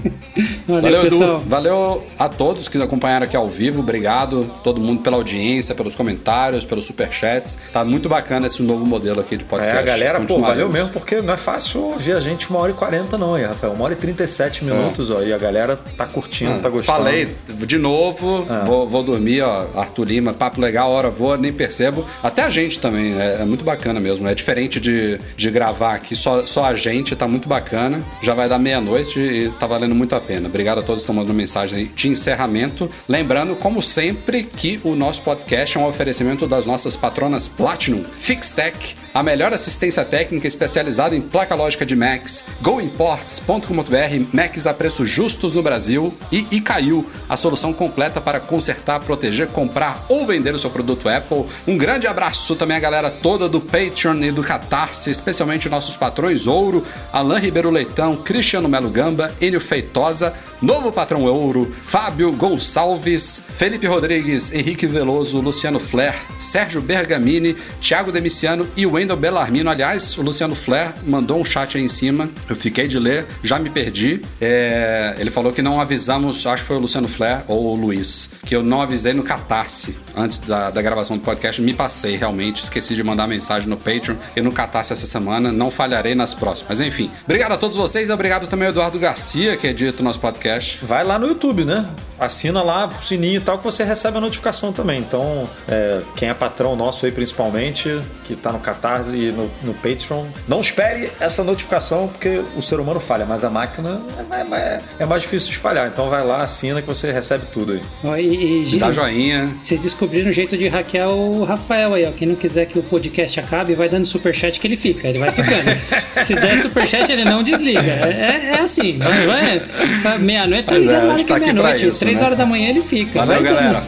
Valeu, Valeu, pessoal. Edu. Valeu a todos que acompanharam aqui ao vivo. Obrigado, todo mundo, pela audiência, pelos comentários, pelos superchats. Tá muito bacana esse novo modelo aqui de É, podcast. a galera, pô, valeu mesmo, porque não é fácil ouvir a gente uma hora e quarenta, não, aí, Rafael. Uma hora e trinta e sete minutos, ó, e a galera tá curtindo, tá gostando. Falei de novo, Ah. vou, vou dormir, ó. Arthur Lima, papo legal, hora voa, nem percebo. Até a gente também, é, é muito bacana mesmo. É diferente de, de gravar aqui só, só a gente, tá muito bacana. Já vai dar meia-noite e tá valendo muito a pena. Obrigado a todos que estão mandando mensagem de encerramento. Lembrando, como sempre, que o nosso podcast é um oferecimento das nossas patronas Platinum, Fixtech, a melhor assistência técnica especializada em placa lógica de Macs, GoImports.com.br, Macs a preços justos no Brasil e Icaiu, a solução completa para consertar, proteger, comprar ou vender o seu produto Apple. Um grande abraço também à galera toda do Patreon e do Catarse, especialmente nossos patrões Ouro, Alain Ribeiro Leitão, Cristiano Melo Gamba, Enio Feitosa, novo patrão Ouro, Fábio Gonçalves, Felipe Rodrigues, Henrique Veloso, Luciano Flair, Sérgio Bergamini, Thiago Demiciano e Wendel Bellarmino. Aliás, o Luciano Flair mandou um chat aí em cima, eu fiquei de ler, já me perdi. É, ele falou que não avisamos, acho que foi o Luciano Flair ou o Luiz, que eu não avisei no Catarse antes da, da gravação do podcast. Me passei realmente, esqueci de mandar mensagem no Patreon e no Catarse essa semana. Não falharei nas próximas. Mas enfim, obrigado a todos vocês, obrigado também ao Eduardo Garcia, que edita o nosso podcast. Vai lá no YouTube, né? Assina lá o sininho e tal que você recebe a notificação também. Então, é, quem é patrão nosso aí principalmente, que tá no Catarse e no, no Patreon, não espere essa notificação porque o ser humano falha, mas a máquina é, é- é mais difícil de falhar. Então vai lá, assina que você recebe tudo aí. E, e, Dá joinha. Vocês descobriram um jeito de hackear o Rafael aí, ó. Quem não quiser que o podcast acabe, vai dando superchat que ele fica. Ele vai ficando. Se der superchat, ele não desliga. É, é- é assim. Vai, vai, vai meia-noite, tá é, ligado a na hora gente que é tá meia-noite. Três né? horas da manhã ele fica. Valeu, galera.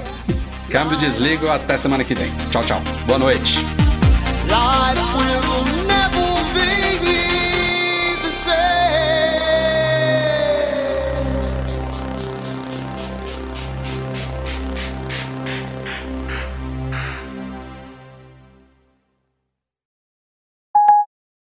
Câmbio desligo, até semana que vem. Tchau, tchau. Boa noite. Life will